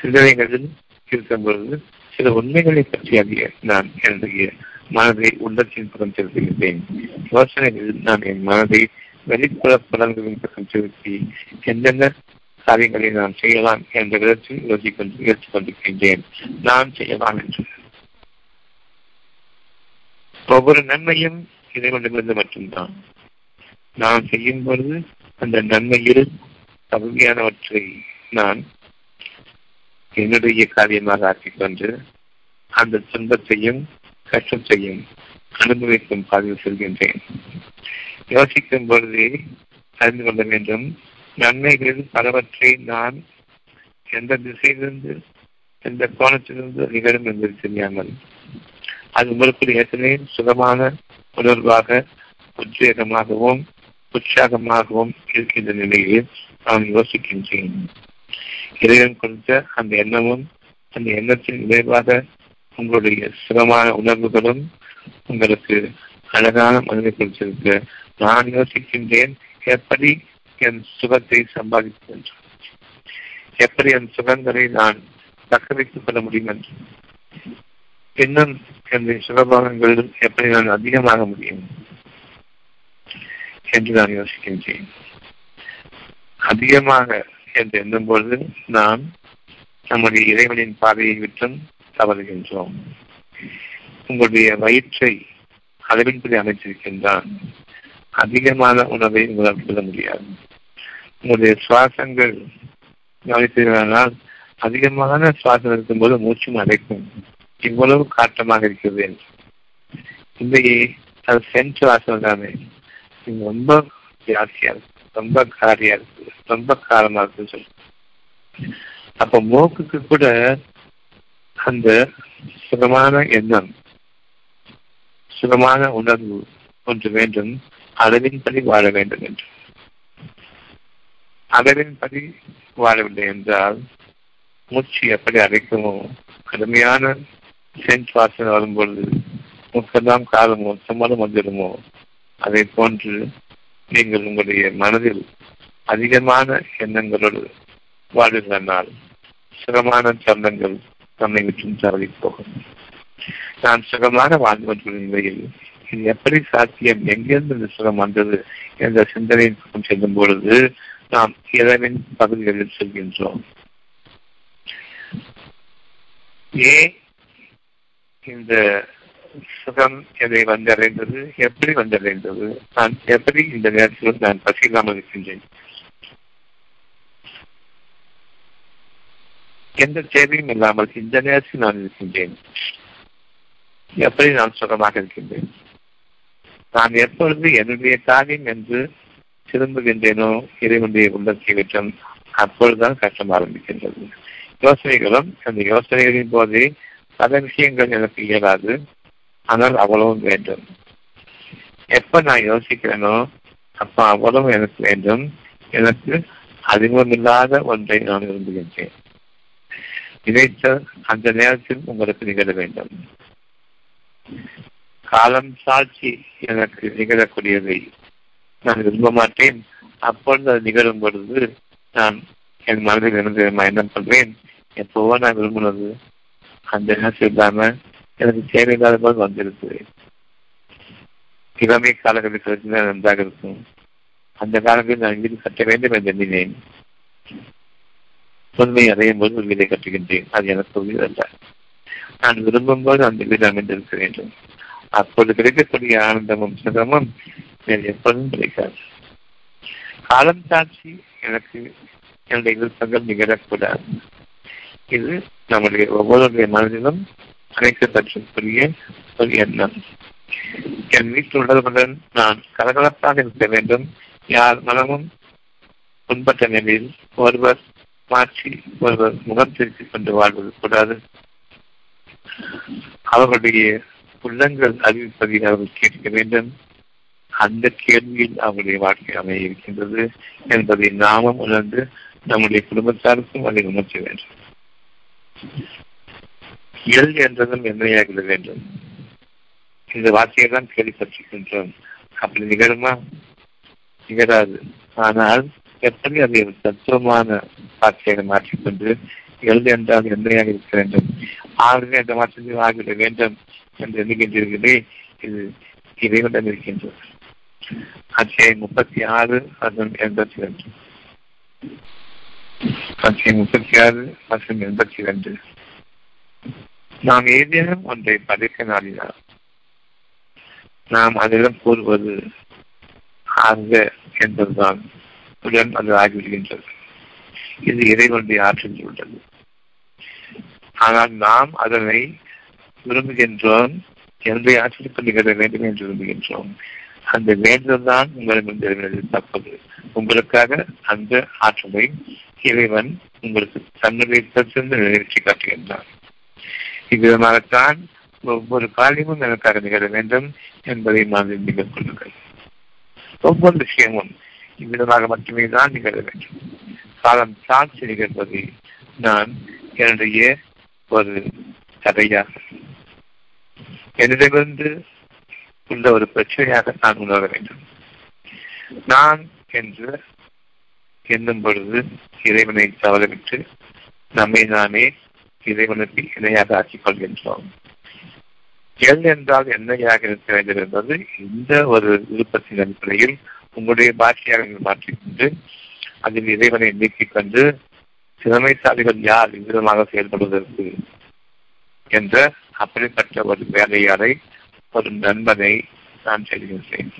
சிந்தனைகளில் இருக்கும் பொழுது சில உண்மைகளை பற்றி அறிய நான் என்னுடைய மனதை உள்ளத்தின் பக்கம் செலுத்துகின்றேன் யோசனைகளில் நான் என் மனதை வெளிப்புற புலன்களின் பக்கம் செலுத்தி எந்தெந்த காரியங்களை நான் செய்யலாம் என்ற விதத்தில் யோசிக்கொண்டு முயற்சி கொண்டிருக்கின்றேன். நான் செய்யலாம் என்று. ஒவ்வொரு நன்மையும் இறைவனிடமிருந்து மட்டும்தான். நான் செய்யும் பொழுது அந்த நன்மையில் தகுதியானவற்றை நான் என்னுடைய காரியமாக ஆக்கிக்கொண்டு அந்த துன்பத்தையும் கஷ்டத்தையும் அனுபவிக்கும் பாதையில் செல்கின்றேன். யோசிக்கும் பொழுதே அறிந்து கொள்ள வேண்டும். நன்மைகளில் பலவற்றை நான் எந்த திசையிலிருந்து எந்த கோணத்திலிருந்து நிகழும் என்பது தெரியாமல் அது உங்களுக்கு ஏற்கனவே சுகமான உணர்வாக உத்வேகமாகவும் உற்சாகமாகவும் இருக்கின்ற நிலையில் நான் யோசிக்கின்றேன். இறைவன் கொடுத்த அந்த எண்ணமும் அந்த எண்ணத்தின் விளைவாக உங்களுடைய சுகமான உணர்வுகளும் உங்களுக்கு அழகான மனதை கொடுத்திருக்க. நான் யோசிக்கின்றேன் எப்படி என் சுகத்தை சம்பாதிப்பேன்? எப்படி என் சுகங்களை நான் தக்க வைத்துக் கொள்ள முடியும் என்று? இன்னும் என்னுடைய சுகபாகங்கள் எப்படி நான் அதிகமாக முடியும் என்று நான் யோசிக்கின்றேன். அதிகமாக என்று எண்ணும் பொழுது நாம் நம்முடைய இறைவனின் பாதையை விட்டும் தவறுகின்றோம். உங்களுடைய வயிற்றை அளவின்படி அமைத்திருக்கின்றான். அதிகமான உணவை உங்களால் கொள்ள முடியாது. உங்களுடைய சுவாசங்கள் கவனித்தீர்களானால் அதிகமான சுவாசம் இருக்கும்போது மூச்சும் அடைக்கும். இவ்வளவு காட்டமாக இருக்கிறது என்று. இன்றைக்கு அது சென்ட் வாசல் தானே ரொம்ப ஜாஸ்தியா இருக்கு ரொம்ப காரியா இருக்கு ரொம்ப காரமா இருக்குன்னு சொல்லி. அப்ப மூக்குக்கு கூட அந்த சுகமான எண்ணம் சுகமான உணர்வு ஒன்று வேண்டும் அளவின்படி வாழ வேண்டும் என்று. அளவின்படி வாழவில்லை என்றால் மூச்சு எப்படி அடைக்குமோ கடுமையான சென்ட் வாசனை வரும்பொழுது முக்கதாம் காலம் மொத்தமாலும் வந்துடுமோ? அதை போன்று நீங்கள் உங்களுடைய மனதில் அதிகமான எண்ணங்களோடு வாழ்கிறனால் சுகமான தருணங்கள் நம்மை விட்டும் தவறி போகும். நான் சுகமாக வாழ்ந்து கொண்டிருந்த நிலையில் இது எப்படி சாத்தியம்? எங்கிருந்து இந்த சுகம் வந்தது? என்ற சிந்தனையின் பக்கம் செல்லும் பொழுது நாம் இறைவன் பகுதிகளில் செல்கின்றோம். ஏன் இந்த சுகம் எதை வந்தடைந்தது? எப்படி வந்தடைந்தது? நான் எப்படி இந்த நேரத்தில் நான் பசியில்லாமல் இருக்கின்றேன்? எந்த தேவையும் இல்லாமல் இந்த நேரத்தில் நான் இருக்கின்றேன். எப்படி நான் சுகமாக இருக்கின்றேன்? நான் எப்பொழுது என்னுடைய காரியம் என்று திரும்புகின்றேனோ இறைவனுடைய உள்ளத்தை விட்டம் அப்பொழுதுதான் கஷ்டம் ஆரம்பிக்கின்றது. யோசனைகளும் அந்த யோசனைகளின் போதே பல விஷயங்கள் எனக்கு இயலாது. ஆனால் அவ்வளவும் வேண்டும். எப்ப நான் யோசிக்கிறேனோ அப்ப அவ்வளவு எனக்கு வேண்டும். எனக்கு அறிமுகமில்லாத ஒன்றை நான் விரும்புகின்றேன். நினைத்த அந்த நேரத்தில் உங்களுக்கு நிகழ வேண்டும். காலம் சாட்சி எனக்கு நிகழக்கூடியதை நான் விரும்ப மாட்டேன். அப்பொழுது அது நிகழும் பொழுது நான் என் மனதில் இருந்து எண்ணம் கொள்வேன். எப்பவோ நான் விரும்பினது அந்த நேரத்தில் இல்லாம எனக்கு தேவையில்லாத போது வந்திருக்கு. இளமை காலகட்டத்தில் நன்றாக இருக்கும். அந்த காலத்தில் நான் வீடு கட்ட வேண்டும் என்று எண்ணினேன். உண்மை அடையும் போது ஒரு வீடை கட்டுகின்றேன். அது எனக்கு வீடு அல்ல. நான் விரும்பும் போது அந்த வீடு அமைந்திருக்க வேண்டும். அப்போது கிடைக்கக்கூடிய ஆனந்தமும் சுகமும் எப்பொழுதும் கிடைக்காது. காலம் சாட்சி எனக்கு என்னுடைய விருப்பங்கள் நிகழக்கூடாது. இது நம்முடைய ஒவ்வொருடைய மனதிலும் அழைக்கப்பட்டிருக்கூடிய ஒரு எண்ணம். என் வீட்டில் உள்ளவர்களுடன் நான் கலகலப்பாக இருக்க வேண்டும். யார் மனமும் புண்பட்ட நிலையில் ஒருவர் மாற்றி ஒருவர் முகம் திருத்திக் கொண்டு வாழ்வது கூடாது. அவர்களுடைய உள்ளங்கள் அறிவிப்பதை அவர்கள் கேட்க வேண்டும். அந்த கேள்வியில் அவருடைய வாழ்க்கை அமைய இருக்கின்றது என்பதை நாமும் உணர்ந்து நம்முடைய குடும்பத்தாருக்கும் அதை உணர்த்த வேண்டும். எல் என்றதும் என்னையாகிட வேண்டும் இந்த வார்த்தையை தான் கேள்விப்பட்டிருக்கின்றோம் அப்படி நிகழுமா? நிகழாது. ஆனால் எப்படி அதை ஒரு தத்துவமான வார்த்தையை மாற்றிக்கொண்டு எழுது என்றால் எண்ணெயாக இருக்க வேண்டும்? ஆகவே அந்த மாற்றத்தில் ஆகிவிட வேண்டும் என்று எண்ணுகின்றீர்களே இது இறைவனிடம் இருக்கின்றது. அத்தியாயம் முப்பத்தி ஆறு மற்றும் எண்பத்தி ரெண்டு அத்தியாயம் முப்பத்தி ஆறு மற்றும் எண்பத்தி ரெண்டு. நாம் ஏதேனும் ஒன்றை படைக்க நாடினால் நாம் அதிடம் கூறுவது ஆக என்பதுதான் உடன் அது ஆகிவிடுகின்றது. இது இறைவனுடைய ஆற்றல் உள்ளது ஆனால் நாம் அதனை விரும்புகின்றோம் என்னுடைய ஆற்றலுக்கு நிகழ வேண்டும் என்று விரும்புகின்றோம். அந்த வேண்டுதல் தான் உங்களிடம் தப்பது. உங்களுக்காக அந்த ஆற்றலை இறைவன் உங்களுக்கு தன்னுடைய சிறந்து நிறைவேற்றி காட்டுகின்றான் இவ்விதமாகத்தான் ஒவ்வொரு காரியமும் எனக்காக நிகழ வேண்டும் என்பதை நான் நீங்கள் கொள்ளுங்கள். ஒவ்வொரு விஷயமும் இவ்விதமாக மட்டுமே தான் நிகழ வேண்டும். காலம் சாட்சி நிகழ்வதை நான் என்னுடைய ஒரு கதையாக. என்னிடமிருந்து உள்ள ஒரு பிரச்சனையாக நான் உணர வேண்டும். நான் என்று எண்ணும் பொழுது இறைவனை தவறவிட்டு நம்மை நாமே இறைவனுக்கு இணையாக ஆக்கிக் கொள்கின்றோம். எல் என்றால் என்னையாக இருக்க வேண்டும் என்பது இந்த ஒரு விருப்பத்தின் அடிப்படையில் உங்களுடைய பாஷையாக நீங்கள் மாற்றிக்கொண்டு அதில் இறைவனை நீக்கிக் கொண்டு திறமைசாலிகள் யார் விதமாக செயல்படுவதற்கு? என்ற அப்படிப்பட்ட ஒரு வேலையாளை ஒரு நண்பனை நான் செய்கின்றேன்.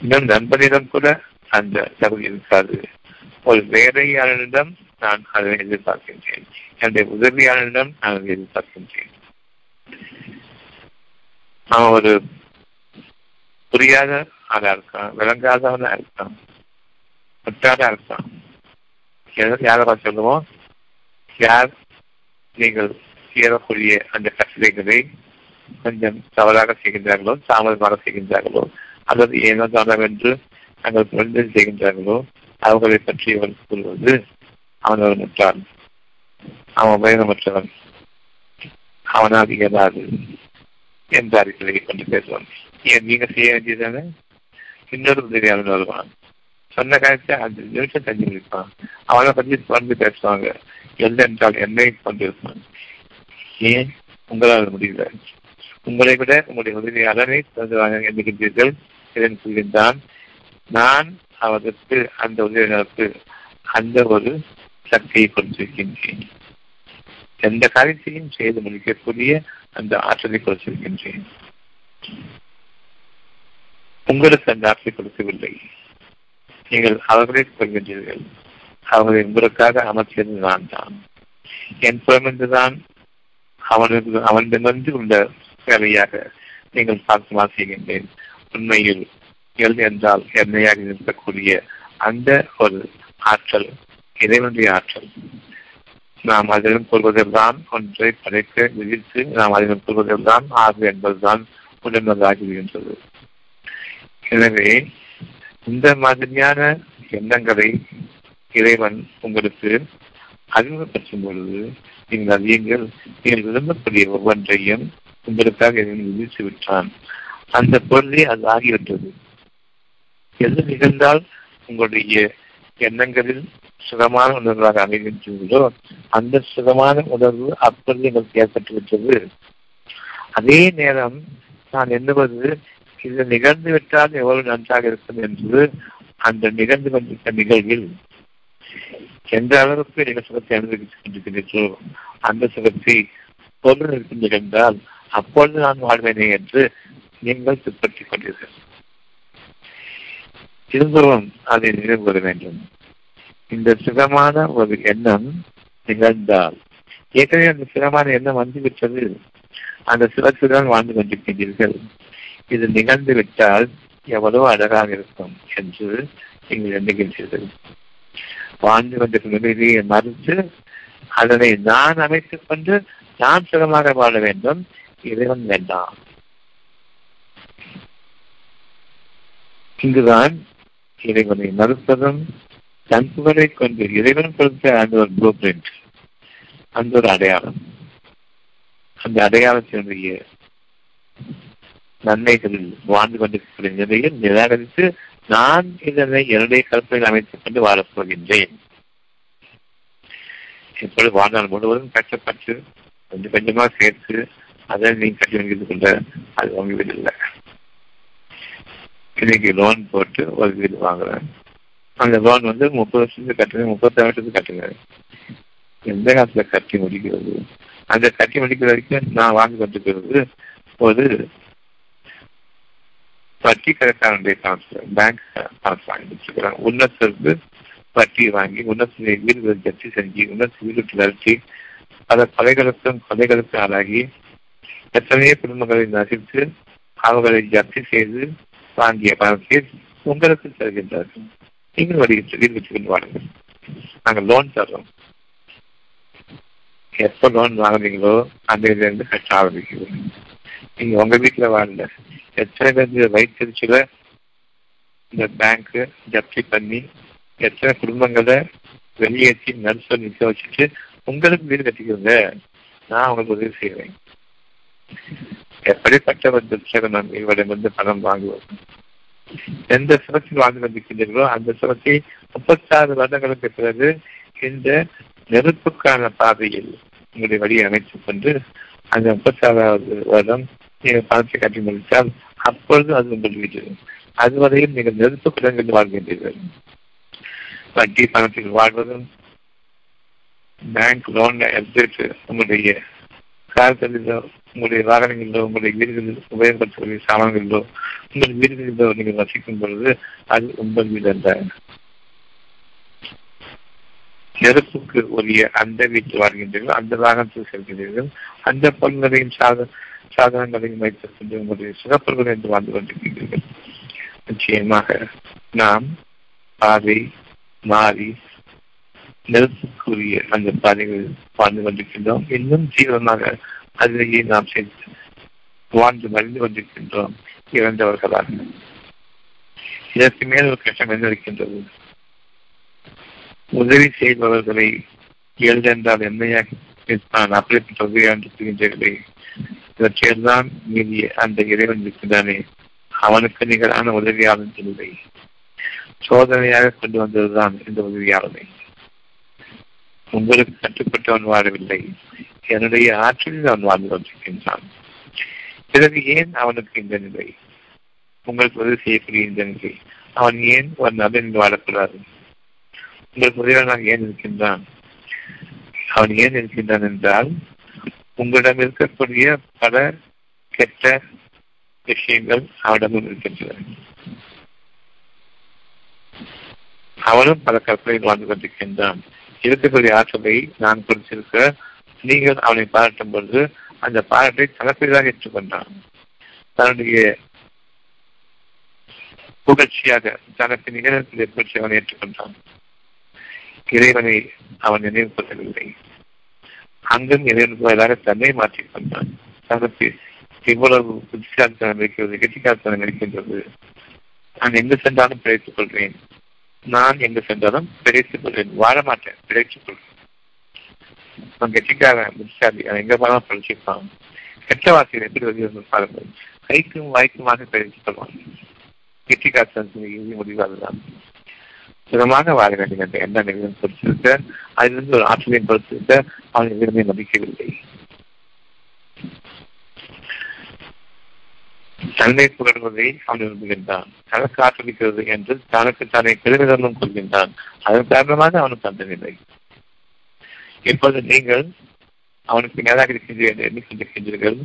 இன்னும் நண்பனிடம் கூட அந்த தகுதி இருக்காது. ஒரு வேலையாளரிடம் நான் அதை எதிர்பார்க்கின்றேன். என்னுடைய உதவியாளரிடம் நான் அதை எதிர்பார்க்கின்றேன். அவன் ஒரு புரியாத ஆளா இருக்கான் விளங்காதவனா இருக்கான் முட்டாளா இருக்கான். யாரை சொல்லுவோம்? யார் நீங்கள் ஏறக்கூடிய அந்த கட்டளைகளை கொஞ்சம் தவறாக செய்கின்றார்களோ தாமதமாக செய்கின்றார்களோ அல்லது ஏனோ தாமதம் என்று தங்கள் குழந்தை செய்கின்றார்களோ அவர்களை பற்றி அவர் கூறுவது அவன் ஒரு முட்டாள் அவன் உபயோகமற்றவன். அவனால் இயலாது என்ற அறிக்கையை கொண்டு பேசுவான். ஏன் நீங்க செய்ய வேண்டியதானே? இன்னொரு உதவியாளன் வருவான். சொன்ன காலத்தை அஞ்சு நிமிஷம் தண்ணி இருப்பான் அவனை பற்றி தொடர்ந்து பேசுவாங்க. எல்லாம் என்றால் என்னை கொண்டிருப்பான் ஏன்? உங்களால் முடியல. உங்களை விட உங்களுடைய உதவியாளரை எண்ணுகின்றீர்கள் இதன் கூறுகின்றான் நான் அவருக்கு அந்த உதவியாளருக்கு அந்த ஒரு சக்தியை கொடுத்திருக்கின்றேன். எந்த காரியத்தையும் செய்து முடிக்கக்கூடிய அந்த ஆற்றலை கொடுத்திருக்கின்றேன். உங்களுக்கு அந்த ஆற்றலை கொடுக்கவில்லை. நீங்கள் அவர்களை கொள்கின்றீர்கள் அவர்களை உங்களுக்காக அமர்த்தியது நான் தான். என் புறமிருந்துதான் அவனுக்கு அவனிடமிருந்து உள்ள வேலையாக நீங்கள் பார்க்குமா செய்கின்றேன் உண்மையில் எல் என்றால் எண்ணெயாக இருக்கக்கூடிய அந்த ஒரு ஆற்றல் இறைவனுடைய ஆற்றல். நாம் அதிலும் கொள்வதெல்லாம் ஒன்றை படைத்து விதித்து நாம் அதிலும் கொள்வதெல்லாம் ஆகு என்பதுதான் உடனதாகிவிடுகின்றது எனவே இந்த மாதிரியான எண்ணங்களை இறைவன் உங்களுக்கு அறிமுகப்படுத்தும் பொழுது நீங்கள் அறியுங்கள் நீங்கள் விரும்பக்கூடிய ஒவ்வொன்றையும் உங்களுக்காக இறைவன் விதித்து விட்டான். அந்த பொருளே அது ஆகிவிட்டது. எது நிகழ்ந்தால் உங்களுடைய எண்ணங்களில் சுகமான உணர்வாக அமைகின்றீர்களோ அந்த சுகமான உணர்வு அப்பொழுது எங்களுக்கு ஏற்பட்டுவிட்டது. அதே நேரம் நான் எண்ணுவது இது நிகழ்ந்து விட்டால் எவ்வளவு நன்றாக இருக்கும் என்று அந்த நிகழ்ந்து கொண்டிருக்க நிகழ்வில். எந்த அளவுக்கு நீங்கள் சுகத்தை அனுபவித்துக் கொண்டிருக்கிறீர்களோ அந்த சுகத்தை பொருள் நிகழ்ந்தால் அப்பொழுது நான் வாழ்வேனே என்று நீங்கள் பின்பற்றிக் கொண்டீர்கள். திரும்பவும் அதை நினைவு வேண்டும். இந்த சுகமான ஒரு எண்ணம் நிகழ்ந்தால் ஏற்கனவே அந்த சுகமான எண்ணம் வந்துவிட்டது. அந்த சுகத்துடன் வாழ்ந்து கொண்டிருக்கின்றீர்கள். இது நிகழ்ந்து விட்டால் எவ்வளவு அழகாக இருக்கும் என்று நீங்கள் எண்ணுகின்றீர்கள். வாழ்ந்து கொண்டிருக்கும் நிலையை மறுத்து அதனை நான் அமைத்துக் கொண்டு நான் சுகமாக வாழ வேண்டும். இறைவன் வேண்டாம் இங்குதான் இறைவனை மறுப்பதும் தன் புகழை கொண்டு இறைவன் கொடுத்த அந்த ஒரு ப்ளூ பிரிண்ட் அந்த ஒரு அடையாளம். அந்த அடையாளத்தினுடைய நன்மைகளில் வாழ்ந்து கொண்டிருக்கிற நிலையில் நிராகரித்து நான் இதனை என்னுடைய கற்பனையில் அமைத்துக் கொண்டு வாழப் போகின்றேன். இப்பொழுது வாழ்நாள் முழுவதும் கஷ்டப்பட்டு கொஞ்சம் கொஞ்சமாக சேர்த்து அதை நீ கட்டி வாங்கிட்டு கொண்ட அது உங்க இல்லை இன்னைக்கு லோன் போட்டு ஒரு வீடு வாங்குறேன். அந்த லோன் வந்து முப்பது வருஷத்துக்கு கட்டுங்க முப்பத்தாறு வருஷத்துக்கு கட்டுங்க. எந்த காலத்துல கட்டி முடிக்கிறது? அந்த கட்டி முடிக்கிற வரைக்கும் நான் வாங்கி கொண்டிருக்கிறது ஒரு வட்டி கடைக்காரனுடைய காசு பேங்க் காசு வாங்கி வச்சுக்கிறேன் உன்னத்திற்கு வட்டி வாங்கி உன்னத்தினை வீடு ஜப்தி செஞ்சு உன்னத்து வீடு நிறுத்தி அதை கொலைகளுக்கும் கொலைகளுக்கும் ஆளாகி எத்தனையோ குடும்பங்களை நசித்து அவர்களை ஜப்தி செய்து வாங்கிய பணத்தை உங்களுக்கு தருகின்றார்கள். நீங்கள் வரி வீடு வச்சுக்கொண்டு வாருங்கள். நாங்கள் லோன் தர்றோம். எப்ப லோன் வாங்குறீங்களோ அந்த இதுலேருந்து இருந்து ஆரம்பிக்கிறது ஆரம்பிக்குது நீங்க உங்க வீட்டுல வாழல எத்தனை பேர் வைத்திருச்சுல இந்த பேங்க் ஜப்தி பண்ணி எத்தனை குடும்பங்களை வெளியேற்றி நர்சல் நிற்க வச்சுட்டு உங்களுக்கு வீடு கட்டிக்கிறங்க. நான் உங்களுக்கு உதவி செய்வேன் எப்படிப்பட்ட ஒரு துச்சகனம் இவரிடமிருந்து பணம் வாங்குவது எந்த சுரத்தில் வாழ்ந்து கொண்டிருக்கின்றீர்களோ அந்த சுரத்தை முப்பத்தாறு வருடங்களுக்கு பிறகு இந்த நெருப்புக்கான பாதையில் உங்களுடைய வழியை அமைத்துக் கொண்டு அந்த முப்பத்தாறாவது வருடம் நீங்கள் பணத்தை கட்டி முடித்தால் அப்பொழுது அது உங்கள் வீடு. அதுவரையில் நீங்கள் நெருப்பு குடங்கள் வாழ்கின்றீர்கள். வட்டி பணத்தில் வாழ்வதும் பேங்க் லோன் எடுத்துட்டு உங்களுடைய கார்களிலோ உங்களுடைய வாகனங்களிலோ உங்களுடைய வீடுகளில் உபயோகப்படுத்தக்கூடிய சாமான்களிலோ உங்கள் வீடுகளிலோ நீங்கள் வசிக்கும் பொழுது அது உங்கள் வீடு அல்ல நெருப்புக்கு உரிய அந்த வீட்டில் வாழ்கின்றீர்கள் அந்த வாகனத்தில் செல்கிறீர்கள் அந்த பொருள்களையும் சாத சாதனங்களையும் வைத்திருக்கின்ற உங்களுடைய சிறப்புகள் என்று வாழ்ந்து கொண்டிருக்கின்றீர்கள். நிச்சயமாக நாம் பாதை மாறி நெருப்புக்குரிய அந்த பாதைகள் வாழ்ந்து கொண்டிருக்கின்றோம். இன்னும் தீவிரமாக அதிலேயே நாம் சேர்த்து வாழ்ந்து மறைந்து கொண்டிருக்கின்றோம். இறந்தவர்களாக. இதற்கு மேல் ஒரு கஷ்டம் என்ன இருக்கின்றது? உதவி செய்பவர்களை எழுதென்றால் என்னையாக நான் அப்படிப்பட்ட உதவியாண்டு புரிகின்றீர்களே இவற்றையெல்லாம் மீறிய அந்த இறைவன் இருக்கின்றானே. அவனுக்கு நிகரான உதவியாளன் இல்லை. சோதனையாக கொண்டு வந்ததுதான் இந்த உதவியாளனை. உங்களுக்கு கட்டுப்பட்டு அவன் வாழவில்லை. என்னுடைய ஆற்றலில் அவன் வாழ்ந்து கொண்டிருக்கின்றான். பிறகு ஏன் அவனுக்கு இந்த நிலை? உங்களுக்கு உதவி செய்யக்கூடிய இந்த நிலை. அவன் ஏன் ஒரு நபரில் வாழக்கூடாது? உங்களுக்கு உதவியாளனாக ஏன் இருக்கின்றான்? அவன் ஏன் இருக்கின்றான் என்றால் உங்களிடம் இருக்கக்கூடிய பல கெட்ட விஷயங்கள் அவனிடமும் இருக்கின்றன. அவனும் பல கற்பனையில் வாழ்ந்து கொண்டிருக்கின்றான். இருக்கக்கூடிய ஆற்றலை நான் கொடுத்திருக்க நீங்கள் அவனை பாராட்டும் பொழுது அந்த பாராட்டை தனக்குதான் ஏற்றுக்கொண்டான் தன்னுடைய புகழ்ச்சியாக தனக்கு நிகழ்ச்சியை புகழ்ச்சி அவன் ஏற்றுக்கொண்டான் இறைவனை அவன் நினைவுபடுத்தவில்லை அங்கும் இறைவனுக்கு பதிலாக தன்னை மாற்றிக் கொண்டான். தனக்கு இவ்வளவு புத்திசாலித்தனம் இருக்கிறது கெட்டிக்காரத்தனம் இருக்கின்றது நான் எங்கு சென்றாலும் பிழைத்துக் கொள்வேன். நான் எங்கு சென்றாலும் பிழைத்துக் கொள்வேன் வாழ மாட்டேன் பிழைத்துக் கொள்வேன் அவன் கெட்டிக்காரன் புத்திசாலி அவன் எங்க போனாலும் பிழைச்சிருப்பான் கெட்ட வாசிகள் எப்படி வருகிறது பாருங்கள் கைக்கும் வாய்க்குமாக பிழைத்துக் கொள்வான் கெட்டிக்காரத்தனத்தின் முடிவாதுதான் சுகமாக வாழ வேண்டும் என்ற எண்ண நிலையம் பொறுத்திருக்க அதிலிருந்து ஒரு ஆற்றலையும் பொறுத்திருக்க அவன் எதிர்மையை நம்பிக்கவில்லை தன்னை புகழ்வதை அவன் விரும்புகின்றான். தனக்கு ஆக்கிரமிக்கிறது என்று தனக்கு தன்னை பெருமிதமும் கொள்கின்றான். அதன் காரணமாக அவனுக்கு அந்த நிலை. இப்போது நீங்கள் அவனுக்கு மேலாக இருக்கின்றீர்கள் எண்ணிக்கொண்டிருக்கின்றீர்கள்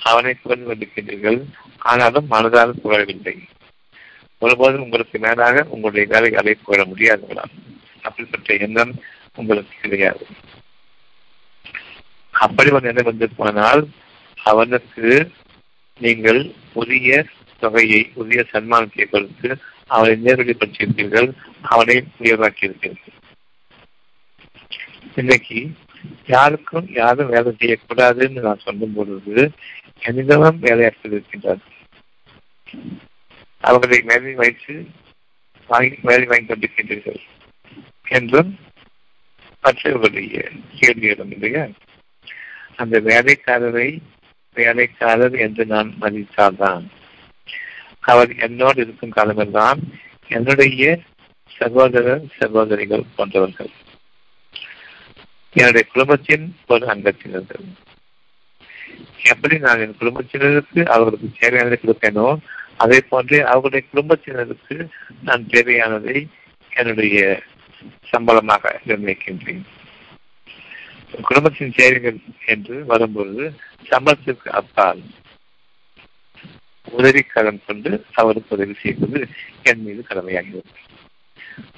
அவனை புகழ்ந்து கொண்டிருக்கின்றீர்கள். ஆனாலும் மனதால் புகழவில்லை. ஒருபோதும் உங்களுக்கு மேலாக உங்களுடைய வேலைகளை புகழ முடியாதுங்களா அப்படிப்பட்ட எண்ணம் உங்களுக்கு கிடையாது. அப்படி ஒரு எண்ணம் வந்து போனால் அவனுக்கு நீங்கள் உரிய தொகையை உரிய சன்மானத்தை கொடுத்து அவரை நேரடிப்படுத்தியிருப்பீர்கள் அவனை உயர்வாக்கியிருப்பீர்கள் இன்னைக்கு யாருக்கும் யாரும் வேலை செய்யக்கூடாதுன்னு நான் சொல்லும் பொழுது என்னிடமும் வேலையாட்கள் இருக்கின்றார்கள் அவர்களை மேலே வைத்து வாங்கி வேலை வாங்கி கொண்டிருக்கின்றீர்கள் என்றும் மற்றவர்களுடைய கேள்வியிடம் இல்லையா? அந்த வேலைக்காரரை வேலைக்காரர் என்று நான் மதித்தால்தான். அவர் என்னோடு இருக்கும் காலமெல்லாம் என்னுடைய சகோதரர் சகோதரிகள் போன்றவர்கள். என்னுடைய குடும்பத்தின் ஒரு அங்கத்தினர்கள். எப்படி நான் என் குடும்பத்தினருக்கு அவர்களுக்கு தேவையானதை கொடுப்பேனோ அதே போன்றே அவர்களுடைய குடும்பத்தினருக்கு நான் தேவையானதை என்னுடைய சம்பளமாக நிர்ணயிக்கின்றேன். குடும்பத்தின் செயல்கள் என்று வரும்பொழுது சம்பளத்திற்கு அப்பால் உதவி கடன் கொண்டு அவருக்கு உதவி செய்வது என் மீது கடமையாகிறது.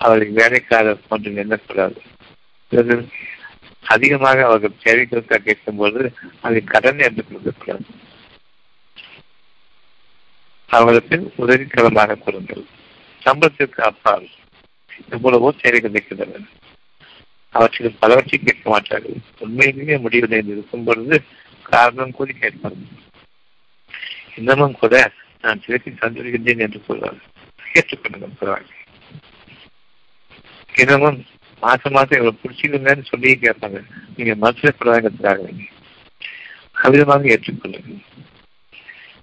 அவரை வேலைக்காரர் ஒன்று எண்ணக்கூடாது அதிகமாக அவர்கள் தேவைகளுக்காக கேட்கும்போது அதை கடன் என்று கொடுக்கக்கூடாது அவர்களுக்கு உதவிக்கரமாக கொடுங்கள். சம்பளத்திற்கு அப்பால் எவ்வளவோ சேவைகள் இருக்கின்றன. அவற்றில் பலவற்றை கேட்க மாட்டார்கள். உண்மையிலேயே முடிவில் இருக்கும் பொழுது காரணம் கூறி கேட்பார்கள். இன்னமும் கூட நான் திருப்பி தந்திருக்கின்றேன் என்று சொல்வார்கள். ஏற்றுக்கொள்ளுங்கள் சொல்வார்கள். இன்னமும் மாசம் மாசம் இவ்வளவு பிடிச்சிருந்தேன்னு சொல்லி கேட்பாங்க நீங்க மனசிலப்படாதங்கிறதுக்காக அவிதமாக ஏற்றுக்கொள்ளுங்கள்.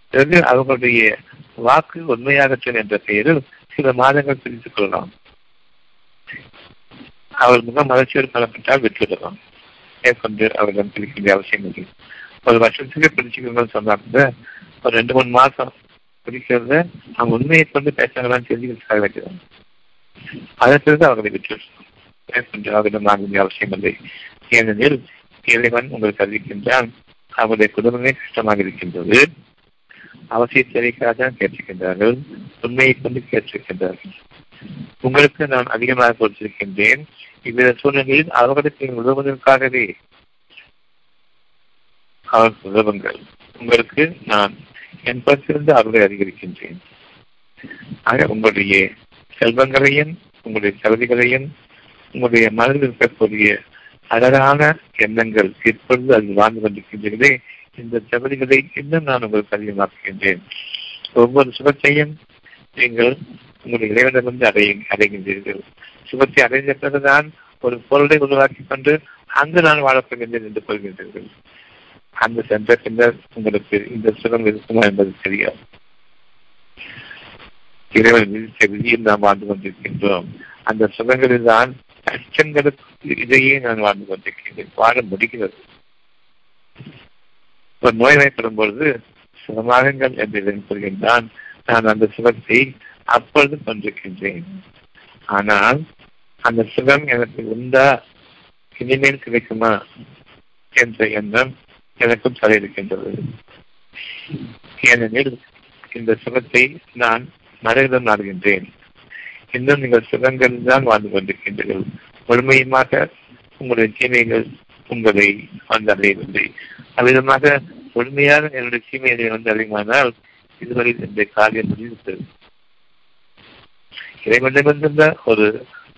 பிறகு அவர்களுடைய வாக்கு உண்மையாகட்டும் என்ற பெயரில் சில மாதங்கள் பிரித்துக் கொள்ளலாம். அவர் முகம் மலர்ச்சியோடு காணப்பட்டால் விட்டுவிடலாம் மேற்கொண்டு அவரிடம் பிரிக்கின்ற அவசியம் இல்லை. ஒரு வருஷத்துக்கு பிடிச்சிக்கணும்னு சொன்னாங்க கூட ஒரு ரெண்டு மூணு மாசம் பிடிக்கிறத அவங்க உண்மையை கொண்டு பேசுறாங்களான்னு தெரிஞ்சுக்கிறதுக்காக வைக்கிறாங்க அதற்கு அவர்களை விட்டு மேற்கொண்டு அவரிடம் வாங்க அவசியம் இல்லை. ஏனெனில் இறைவன் உங்களுக்கு அறிவிக்கின்றான் அவருடைய குடும்பமே கஷ்டமாக இருக்கின்றது. அவசிய தேவைக்காக கேட்டிருக்கின்றார்கள். உண்மையை கொண்டு கேட்டிருக்கின்றார்கள். உங்களுக்கு நான் அதிகமாக கொடுத்திருக்கின்றேன். இவ்வித சூழ்நிலையில் அவர்களுக்கு உதவுவதற்காகவே. அவர்கள் உதவுங்கள். உங்களுக்கு நான் என் பற்றிருந்து அவர்களை அதிகரிக்கின்றேன் ஆக உங்களுடைய செல்வங்களையும் உங்களுடைய சலுகைகளையும் உங்களுடைய மனதில் இருக்கக்கூடிய அழகான எண்ணங்கள் எப்பொழுது அதில் வாழ்ந்து கொண்டிருக்கின்றீர்களே இந்த தகுதிகளை இன்னும் நான் உங்களுக்கு அதிகமாக்குகின்றேன். ஒவ்வொரு சுகத்தையும் நீங்கள் உங்களுடைய இறைவனிடமிருந்து அடைய அடைகின்றீர்கள். சுகத்தை அடைந்த பிறகுதான் ஒரு பொருளை உருவாக்கி கொண்டு அங்கு நான் வாழப்படுகின்றேன் என்று கொள்கின்றீர்கள் அந்த சென்ற பின்னர் உங்களுக்கு இந்த சுகம் இருக்குமா என்பது தெரியாது. இறைவன் விதித்த விதியில் நாம் வாழ்ந்து கொண்டிருக்கின்றோம். அந்த சுகங்களில் தான் அச்சங்களுக்கு இதையே நான் வாழ்ந்து கொண்டிருக்கின்றேன். வாழ முடிகிறது. ஒரு நோய்வாய்ப்படும் பொழுது சுகமாகுங்கள் என்று சொல்கின்றான். நான் அந்த சுகத்தை அப்பொழுது கொண்டிருக்கின்றேன் ஆனால் அந்த சுகம் எனக்கு உண்டா? இனிமேல் கிடைக்குமா? என்ற எண்ணம் எனக்கும் தலையிருக்கின்றது ஏனெனில் இந்த சுகத்தை நான் மறைவிடம் நாடுகின்றேன். இன்னும் நீங்கள் சுகங்கள் தான் வாழ்ந்து கொண்டிருக்கின்றீர்கள். முழுமையுமாக உங்களுடைய தீமைகள் உங்களை வந்தடையவில்லை. அவ்விதமாக பொறுமையாக என்னுடைய தீமையை வந்து அடையுமானால் இதுவரை இந்த காரியம் முடிவுத்தது இறைவனிடமிருந்த ஒரு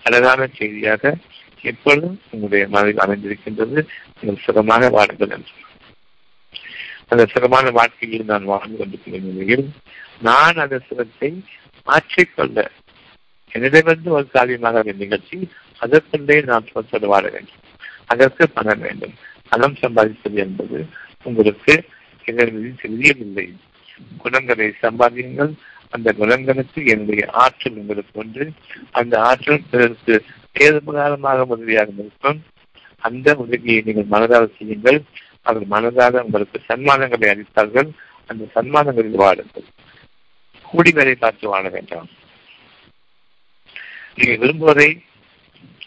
அழகான செய்தியாக எப்பொழுதும் உங்களுடைய மனதில் அமைந்திருக்கின்றது. நீங்கள் சுகமாக வாழ்கள் என்று. அந்த சுகமான வாழ்க்கையில் நான் வாழ்ந்து கொண்டிருக்கிற நிலையில் நான் அந்த சுகத்தை மாற்றிக்கொள்ள என்னிடமிருந்து ஒரு காரியமாக நிகழ்ச்சி அதற்குள்ளே நான் சொல்ல வாழ வேண்டும். அதற்கு பணம் வேண்டும். பணம் சம்பாதிப்பது என்பது உங்களுக்கு தெரியவில்லை. குணங்களை சம்பாதியுங்கள். அந்த குணங்களுக்கு என்னுடைய ஆற்றல் உங்களுக்கு ஒன்று அந்த ஆற்றல் பிறருக்கு ஏதுபகாரமாக உதவியாக இருக்கும். அந்த உதவியை நீங்கள் மனதால் செய்யுங்கள். அவர் மனதாக உங்களுக்கு சன்மானங்களை அளித்தார்கள். அந்த சன்மானங்களில் வாழுங்கள். கூடி வேலை பார்த்து வாழ வேண்டாம். நீங்கள் விரும்புவதை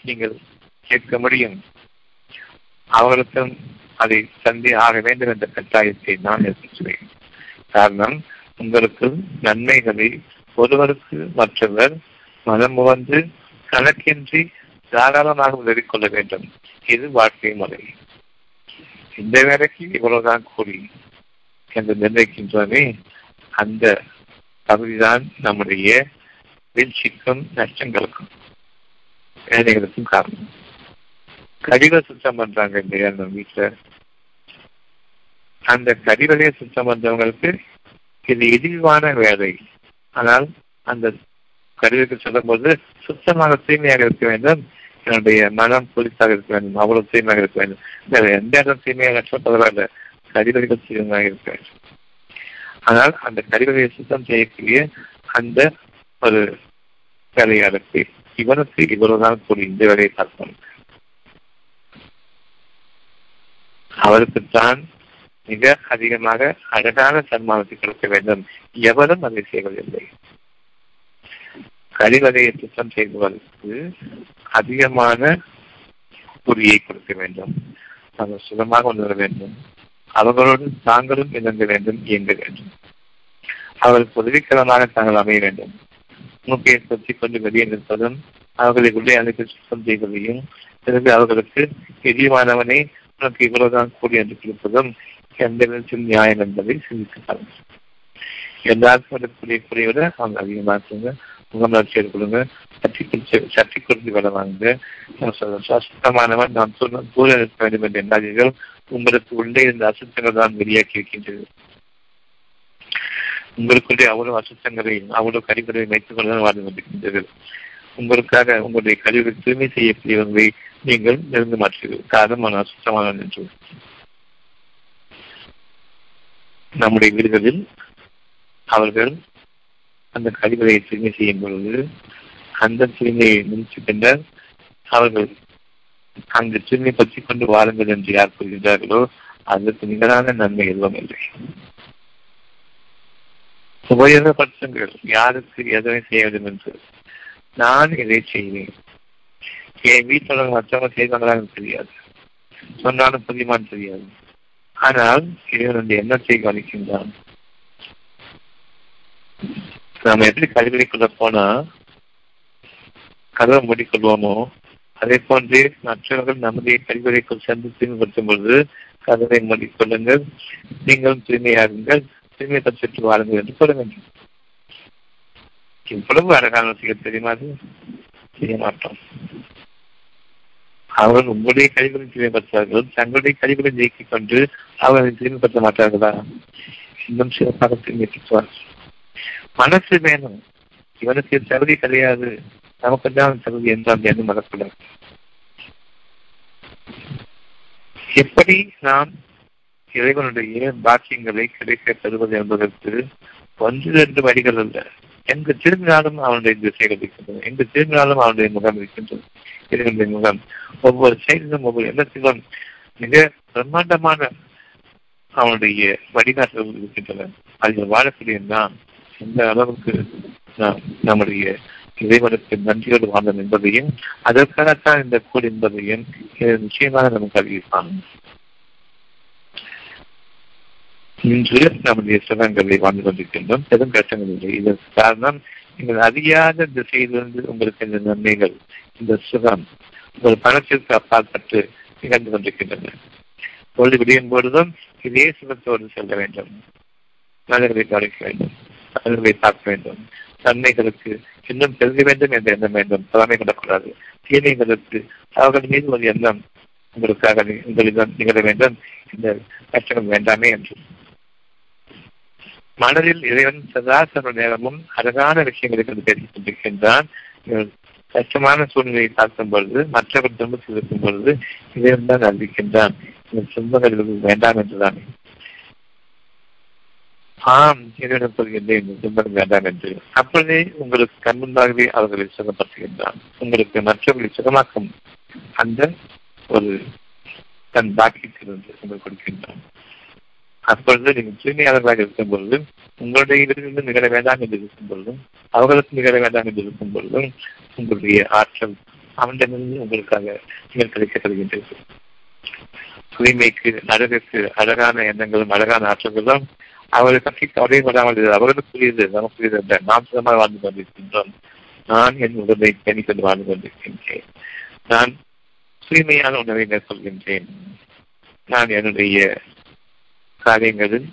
நீங்கள் கேட்க முடியும். அவர்களுக்கும் அதை சந்தி ஆக வேண்டும் என்ற கட்டாயத்தை நான் ஏற்படுத்துவேன். காரணம் உங்களுக்கு நன்மைகளை ஒருவருக்கு மற்றவர் மனம் வந்து கணக்கின்றி தாராளமாக உதவி கொள்ள வேண்டும். இது வாழ்க்கை முறை. இந்த வேலைக்கு இவ்வளவுதான் கூறி என்று நிர்ணயிக்கின்றோமே அந்த பகுதிதான் நம்முடைய வீழ்ச்சிக்கும் நஷ்டங்களுக்கும் வேலைகளுக்கும் காரணம். கழிவை சுத்தம் பண்றாங்க இல்லையா நம்ம வீட்டுல அந்த கழிவுகளை சுத்தம் பண்றவங்களுக்கு இது இழிவான வேலை. ஆனால் அந்த கழிவுக்கு சொல்லும் போது சுத்தமாக தூய்மையாக இருக்க வேண்டும். என்னுடைய மனம் புதுசாக இருக்க வேண்டும். அவ்வளவு தூய்மையாக இருக்க வேண்டும். வேற எந்த இடம் தூய்மையாக பரவாயில்ல கழிவுகள் தூய்மையாக இருக்க வேண்டும். ஆனால் அந்த கழிவுகளை சுத்தம் செய்யக்கூடிய அந்த ஒரு வேலையாளருக்கு இவனுக்கு இவ்வளவுதான் கூடி இந்த வேலையை பார்க்கணும். அவருக்குத்தான் மிக அதிகமாக அழகான சன்மானத்தை கொடுக்க வேண்டும். எவரும் அதை செய்வதில்லை. கழிவறையை சுத்தம் செய்வதற்கு அதிகமான குறியை கொடுக்க வேண்டும். நாங்கள் சுகமாக உணர வேண்டும். அவர்களோடு தாங்களும் இணங்க வேண்டும் இயங்க வேண்டும். அவர்களுக்கு உதவிக்கரமாக தாங்கள் அமைய வேண்டும். மூக்கையை சுற்றி கொண்டு வெளியே நிற்பதும் அவர்களை உள்ளே அழைத்து சுத்தம் செய்வதையும் பிறகு அவர்களுக்கு எதிர்வானவனை உனக்கு இவ்வளவுதான் கூடி என்று கொடுப்பதும் எந்த விதத்தில் நியாயம் என்பதை சிந்தித்து பாருங்கள் எல்லாருக்கும் வரக்கூடிய குறையை விட அவங்க அதிகமாக இருக்குங்க. முகமலர்ச்சி ஏற்படுங்க சட்டி குறிச்சு சட்டி குடிச்சு வேலை வாங்குங்க. சுத்தமானவன் நான் சொன்ன தூர இருக்க வேண்டும் என்று எண்ணாதீர்கள் உங்களுக்கு உள்ளே இருந்த அசுத்தங்கள் தான் வெளியாக்கி இருக்கின்றது. உங்களுக்குள்ளே அவ்வளவு அசுத்தங்களை அவ்வளவு கழிவுகளை வைத்துக் கொண்டுதான் வாழ்ந்து கொண்டிருக்கின்றீர்கள் உங்களுக்காக உங்களுடைய கழிவு தூய்மை செய்யக்கூடியவங்களை நீங்கள் நெருங்க மாற்றீர்கள் காரணம் சுத்தமான என்று நம்முடைய வீடுகளில் அவர்கள் அந்த கழிவுகளை தூய்மை செய்யும் பொழுது அந்த தூய்மையை முடிச்சு பின்னர் அவர்கள் அந்த தூய்மை பற்றி கொண்டு வாருங்கள் என்று யார் கூறுகின்றார்களோ அதற்கு நிகரான நன்மை எதுவும் இல்லை. உபயோகப்படுத்துங்கள். யாருக்கு எதனை செய்ய வேண்டும் என்று. நான் இதை செய்வேன்? என் வீட்டில் மற்றவங்க செய்வாங்களா எனக்கு தெரியாது. சொன்னாலும் புரியுமான்னு தெரியாது. ஆனால் இவனுடைய எண்ணத்தை கவனிக்கின்றான் நாம எப்படி கல்விக்குள்ள போனா கதவை மூடிக்கொள்வோமோ? அதே போன்று மற்றவர்கள் நம்முடைய கல்விக்குள் சென்று தூய்மைப்படுத்தும் பொழுது கதவை மூடிக்கொள்ளுங்கள். நீங்களும் தூய்மையாகுங்கள் தூய்மை பற்றி வாருங்கள் என்று சொல்ல வேண்டும். இவ்வளவு அழகான செய்ய தெரியுமா அது? செய்ய மாட்டோம். அவர்கள் உங்களுடைய கழிவுகளை தூய்மைப்படுத்துவார்கள் தங்களுடைய கழிவுகளை நீக்கிக் கொண்டு அவர்களை தூய்மைப்படுத்த மாட்டார்களா? இன்னும் சிறப்பாக தூய்மைப்படுத்துவார்கள் மனசு வேணும். இவனுக்கு தகுதி கிடையாது. நமக்கு தான் தகுதி என்றால் என்ன மறக்கூடாது எப்படி நாம் இறைவனுடைய பாக்கியங்களை கிடைக்க தருவது என்பதற்கு ஒன்று ரெண்டு வழிகள் அல்ல எந்த திரும்பினாலும் அவனுடைய திசைகள் இருக்கின்றன எந்த திரும்பினாலும் அவனுடைய முகம் இருக்கின்றது. முகம். ஒவ்வொரு செயலிலும் ஒவ்வொரு எண்ணத்திலும் மிக பிரம்மாண்டமான அவனுடைய வழிகாட்டுதல்கள் இருக்கின்றன. அதில் வாழக்கூடிய நாம் எந்த அளவுக்கு நாம் நம்முடைய இறைவனுக்கு நன்றியோடு வாழ்ந்தோம் என்பதையும் அதற்காகத்தான் இந்த கூடு என்பதையும் நிச்சயமாக நமக்கு அறிவிப்பான். இன்று நம்முடைய சுகங்களை வாழ்ந்து கொண்டிருக்கின்றோம். பெரும் கஷ்டங்கள் இல்லை இதற்கு காரணம் நீங்கள் அறியாத திசையிலிருந்து உங்களுக்கு இந்த நன்மைகள் இந்த சுகம் உங்கள் பணத்திற்கு அப்பாற்பட்டு நிகழ்ந்து கொண்டிருக்கின்றன. பொழுது விடியும் பொழுதும் இதே சுகத்தோடு செல்ல வேண்டும். நல்லதை கவனிக்க வேண்டும். நல்லதை பார்க்க வேண்டும். நன்மைகளுக்கு இன்னும் பெருக வேண்டும் என்ற எண்ணம் வேண்டும். தலைமை கொள்ளக்கூடாது. தீமைகளுக்கு அவர்கள் மீது ஒரு எண்ணம் உங்களுக்காக உங்களிடம் நிகழ வேண்டும். இந்த கஷ்டங்கள் வேண்டாமே என்று. மனதில் இறைவன் சதாசர நேரமும் அழகான விஷயங்களை பேசிக் கொண்டிருக்கின்றான். கஷ்டமான சூழ்நிலையை பார்க்கும் பொழுது மற்றவர் துன்பத்தில் இருக்கும் பொழுது இறைவன் தான் அறிவிக்கின்றான் இந்த துன்பங்கள் வேண்டாம் என்றுதான். ஆம் இறைவன் சொல்கின்றேன் துன்பம் வேண்டாம் என்று. அப்பொழுதே உங்களுக்கு கண்முன்பாகவே அவர்களை சுகப்படுத்துகின்றான். உங்களுக்கு மற்றவர்களை சுகமாக்கும் அந்த ஒரு தன் பாக்கியத்திலிருந்து உங்களுக்கு கொடுக்கின்றான். அப்பொழுது நீங்கள் தூய்மையாளர்களாக இருக்கும் பொழுது உங்களுடைய இடத்திலிருந்து நிகழ வேண்டாம் என்று இருக்கும் பொழுதும் அவர்களுக்கு நிகழ வேண்டாம் என்று இருக்கும் பொழுதும் உங்களுடைய ஆற்றல் அவனிடமிருந்து உங்களுக்காக நீங்கள் கிடைக்கப்படுகின்றது. தூய்மைக்கு அழகுக்கு அழகான எண்ணங்களும் அழகான ஆற்றல்களும் அவரை பற்றி கவலைப்படாமல் வராமல் அவர்களுக்குரியது நமக்குரியது அல்ல நாம் சுதமாக வாழ்ந்து கொண்டிருக்கின்றோம். நான் என் உடலை பேணிக்கொண்டு வாழ்ந்து கொண்டிருக்கின்றேன். நான் தூய்மையான உணவை மேற்கொள்கின்றேன். நான் என்னுடைய காரியங்களில்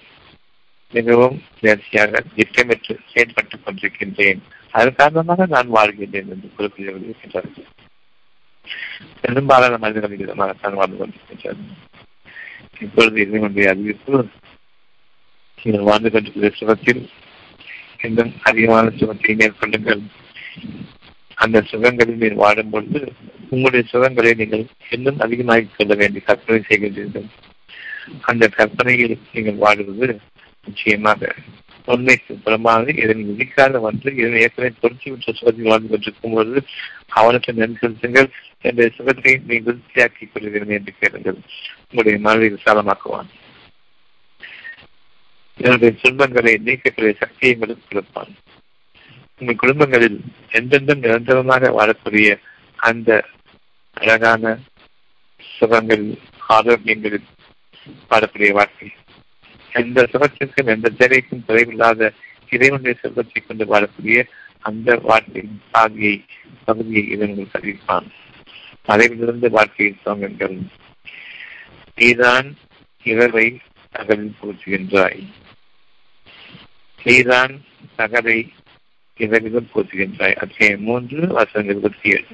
மிகவும் நேர்ச்சியாக திட்டமிட்டு செயல்பட்டுக் கொண்டிருக்கின்றேன். அதன் காரணமாக நான் வாழ்கின்றேன் என்று குறிப்பிட்டவர்கள் இருக்கின்றார்கள் பெரும்பாலான மனிதர்கள் விதமாகத்தான் வாழ்ந்து கொண்டிருக்கின்றார்கள் இப்பொழுது இதனுடைய அறிவிப்பு. நீங்கள் வாழ்ந்து கொண்டிருக்கிற சுகத்தில் இன்னும் அதிகமான சுகத்தை மேற்கொள்ளுங்கள். அந்த சுகங்களில் நீங்கள் வாடும் பொழுது உங்களுடைய சுகங்களை நீங்கள் இன்னும் அதிகமாகிக் கொள்ள வேண்டிய கற்பனை செய்கின்றீர்கள். அந்த கற்பனையில் நீங்கள் வாடுவது நிச்சயமாக உண்மைக்கு புறமானது இதனை விதிக்காத வந்து இதனை ஏற்கனவே பொருத்தி விட்ட சுகத்தில் வாழ்ந்து கொண்டிருக்கும் பொழுது அவனுக்கு நன்றி செலுத்துங்கள் என்ற சுகத்தை நீ விருத்தியாக்கிக் கொள்கிறேன் என்று கேளுங்கள். உங்களுடைய மனதை விசாலமாக்குவான் என்னுடைய துன்பங்களை நீக்கக்கூடிய சக்தியை உங்களுக்கு கொடுப்பான். உங்கள் குடும்பங்களில் எந்தெந்த நிரந்தரமாக வாழக்கூடிய அந்த அழகான சுகங்கள் ஆரோக்கியங்களில் பாடக்கூடிய வாழ்க்கை. எந்த சுகத்திற்கும் எந்த தேவைக்கும் குறைவில்லாத இறைவனுடைய செல்வத்தை கொண்டு வாழக்கூடிய அந்த வாழ்க்கையின் சாதியை பகுதியை இதன் அறிவிப்பான் மறைவிலிருந்து வாழ்க்கையின் சோகங்கள் நீதான் இரவை அகலில் போற்றுகின்றாய். நீதான் தகரை இரவிலும் போற்றுகின்றாய். அத்தியாயம் மூன்று வசனம் இருபத்தி ஏழு.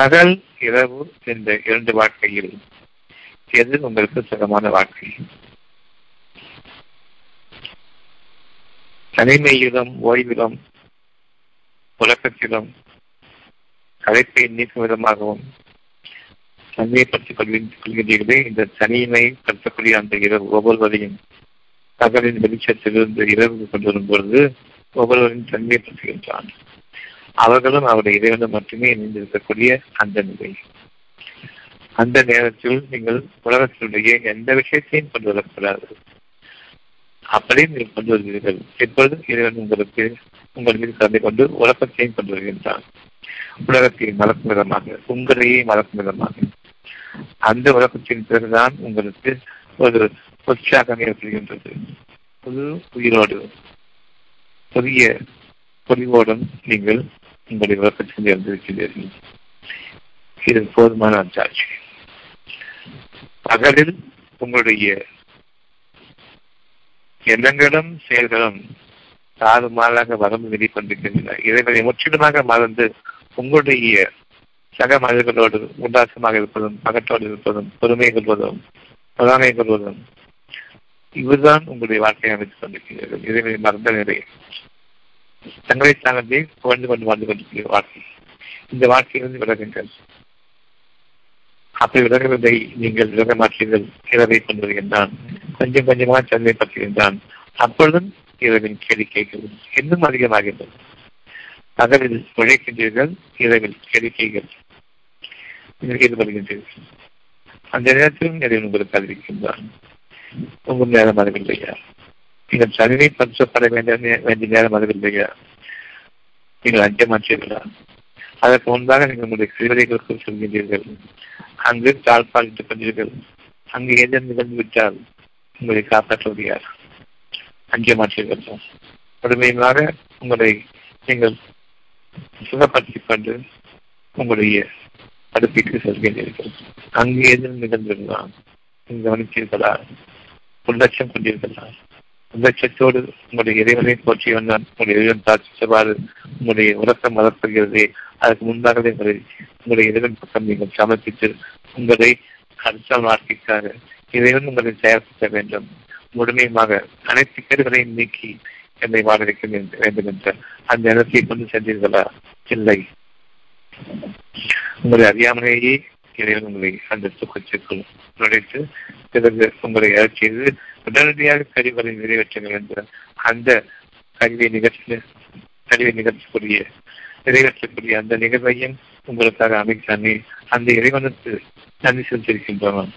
பகல் இரவு என்ற இரண்டு வாழ்க்கையில் எது உங்களுக்கு சுகமான வாழ்க்கை தனிமையிலும் ஓய்விலும் உலகத்திலும் கலைப்பை நீக்கும் விதமாகவும் தனிமைப்படுத்திக் கொள்கின்றீர்களே இந்த தனிமை படுத்தக்கூடிய அந்த இரவு ஒவ்வொருவரையும் பகலின் வெளிச்சத்திலிருந்து இரவு கொண்டு வரும் பொழுது ஒவ்வொருவரையும் தனிமைப்படுத்துகின்றான் அவர்களும் அவருடைய இறைவனும் மட்டுமே இணைந்திருக்கக்கூடிய அந்த நிலை. அந்த நேரத்தில் நீங்கள் உலகத்தினுடைய எந்த விஷயத்தையும் கொண்டு வரக்கூடாது. அப்படியே நீங்கள் கொண்டு வருவீர்கள். எப்பொழுது இறைவன் உங்களுக்கு உங்கள் மீது கலந்து கொண்டு உலகத்தையும் கொண்டு வருகின்றான். உலகத்தை மறக்கும் விதமாக உங்களையே மறக்கும் விதமாக. அந்த உலகத்தின் பிறகுதான் உங்களுக்கு ஒரு உற்சாகம் ஏற்படுகின்றது. புது உயிரோடு புதிய பொலிவோடும் நீங்கள் உங்களுடைய உலகத்தில் இருந்திருக்கிறீர்கள் இது போதுமான அச்சாட்சி பகலில் உங்களுடைய எண்ணங்களும் செயல்களும் தாறுமாறாக வரம்பு விதி கொண்டிருக்கின்றன இறைவனை முற்றிலுமாக மறந்து உங்களுடைய சக மனிதர்களோடு உல்லாசமாக இருப்பதும் பகட்டோடு இருப்பதும் பொறுமை கொள்வதும் பொறாமை கொள்வதும் இதுதான் உங்களுடைய வாழ்க்கையை அமைத்துக் கொண்டிருக்கிறீர்கள் இறைவனை மறந்த நிலை தங்களை தாங்களே புகழ்ந்து கொண்டு வாழ்ந்து கொண்டிருக்கிற வாழ்க்கை. இந்த வாழ்க்கையிலிருந்து விலகுங்கள். அப்படி விலகுவதை நீங்கள் விலக மாற்றீர்கள் இரவை கொண்டு வருகின்றான் கொஞ்சம் கொஞ்சமாக தன்மை அப்பொழுதும் இரவின் கேள்வி கேட்கிறது. இன்னும் அதிகமாகின்றது. பகலில் உழைக்கின்றீர்கள் இரவில் கேளிக்கைகள் நீங்கள் ஈடுபடுகின்றீர்கள். அந்த நேரத்திலும் இறைவன் உங்களுக்கு அறிவிக்கின்றான். உங்கள் நேரம் அறிவில்லையா? நீங்கள் தனிமைப்படுத்தப்பட வேண்டிய வேண்டிய நேரம் அறிவில்லையா நீங்கள் அஞ்சமாற்றீர்களா? அதற்கு முன்பாக நீங்கள் உங்களுடைய சிறுவதைகளுக்கு சொல்கின்றீர்கள். அங்கு தாழ்பாலிட்டுக் கொண்டீர்கள் அங்கு எதிர் நிகழ்ந்து விட்டால் உங்களை காப்பாற்றுவது யார்? அஞ்சமாற்றீர்கள். முழுமையாக உங்களை நீங்கள் சுகப்படுத்திக் கொண்டு உங்களுடைய அடுப்பிற்கு செல்கின்றீர்கள். அங்கு எதிர் நிகழ்ந்திருந்தால் நீங்கள் கவனித்தீர்களா? உள்ளட்சம் கொண்டீர்களா? உள்ளட்சத்தோடு உங்களுடைய இறைவனை போற்றி வந்தான் உங்களுடைய இறைவன் தாட்சிச்சவாறு உங்களுடைய உறக்கம் வளர்த்துகிறது. அதற்கு முன்பாகவே உங்களை உங்களுடைய இறைவன் பக்கம் நீங்கள் சமர்ப்பித்து உங்களை அடுத்த வாழ்க்கைக்காக இறைவன் உங்களை தயாரிக்க வேண்டும். முழுமையுமாக அனைத்து கேடுகளையும் நீக்கி என்னை வாழ வேண்டும் என்ற அந்த இடத்தை கொண்டு சென்றீர்களா? இல்லை. உங்களை அறியாமலேயே இறைவன் உங்களை அந்த துக்கத்திற்குள் நுழைத்து பிறகு உங்களை எழச் உடனடியாக கருவிகளை நிறைவேற்றுங்கள் என்ற அந்த கல்வியை நிகழ்ச்சி கல்வியை நிகழ்த்தக்கூடிய நிறைவேற்றக்கூடிய அந்த நிகழ்வையும் உங்களுக்காக அமைத்தானே அந்த இறைவனுக்கு நன்றி செலுத்தியிருக்கின்றோம்.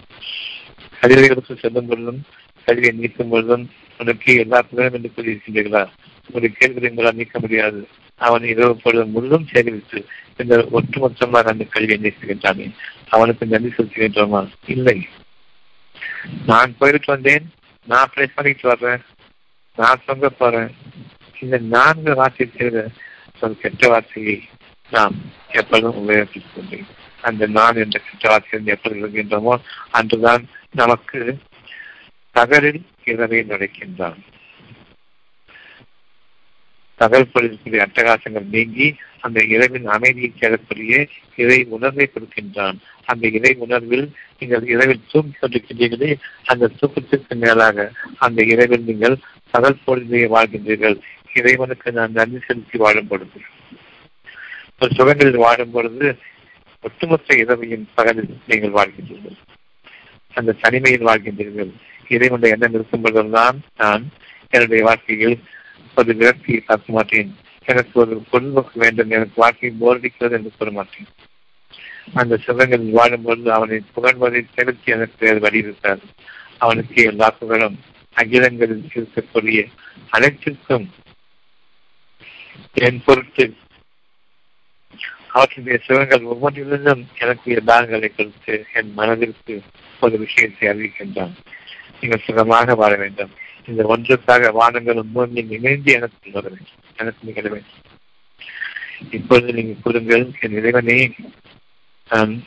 கல்விகளுக்கு செல்லும் பொழுதும் கல்வியை நீக்கும் பொழுதும் உனக்கு எல்லா புகழும் என்று கூறியிருக்கின்றீர்களா? உங்களுடைய கேள்விகளை உங்களால் நீக்க முடியாது. அவன் இரவு பொழுது முழுதும் சேகரித்து இந்த ஒட்டுமொத்தமாக அந்த கல்வியை நீக்குகின்றானே. அவனுக்கு நன்றி செலுத்துகின்றோமா? இல்லை. நான் போயிட்டு வந்தேன். நான் ப்ரே பண்ணிட்டு வர்றேன். நான் சொங்க போறேன். இந்த நான்கு வார்த்தை ஒரு கெட்ட வார்த்தையை நாம் எப்பொழுதும் உபயோகித்துக் கொண்டு அந்த நான் என்ற கெட்ட வார்த்தையை எப்படி இருக்கின்றோமோ அன்றுதான் நமக்கு தகரில் இரவை நுழைக்கின்றான் பகல் பொழுதுக்குரிய அட்டகாசங்கள் நீங்கி அந்த இரவின் அமைதியை தேடக்கூடிய இறை உணர்வை கொடுக்கின்றான். அந்த இறை உணர்வில் நீங்கள் இரவில் தூங்கிக் கொண்டிருக்கின்றீர்களே அந்த தூக்கத்திற்கு மேலாக அந்த இரவில் நீங்கள் பகல் பொழுதையே வாழ்கின்றீர்கள். இறைவனுக்கு நான் நன்றி செலுத்தி வாழும் பொழுது. ஒரு சுகங்களில் வாழும் பொழுது ஒட்டுமொத்த இரவையும் பகலில் நீங்கள் வாழ்கின்றீர்கள். அந்த தனிமையில் வாழ்கின்றீர்கள். இறைவனுடைய எண்ணம் இருக்கும் பொழுதெல்லாம் நான் என்னுடைய வாழ்க்கையில் ஒரு விரக்தியை காக்க மாட்டேன். எனக்கு ஒரு பொழுதுபோக்கு வேண்டும். எனக்கு வாழ்க்கை போரடிக்கிறது என்று கூற மாட்டேன். அந்த சிவங்களில் வாழும்பொழுது அவனை புகழ்வதை செலுத்தி எனக்கு வலியுறுத்தார் அவனுக்கு எல்லா புகழும் அகிலங்களில் இருக்கக்கூடிய அனைத்திற்கும் என் பொருட்டு. அவற்றுடைய சிவங்கள் ஒவ்வொன்றிலிருந்தும் எனக்கு தானங்களை கொடுத்து என் மனதிற்கு ஒரு விஷயத்தை அறிவிக்கின்றான். நீங்கள் சுகமாக வாழ வேண்டும். இந்த ஒன்றுக்காக வானங்களும் பூமியும் இணைந்து எனக்கு வர வேண்டும். எனக்கு நிகழ வேண்டும். இப்பொழுது நீங்கள் கூறுங்கள் என் இறைவனே நான்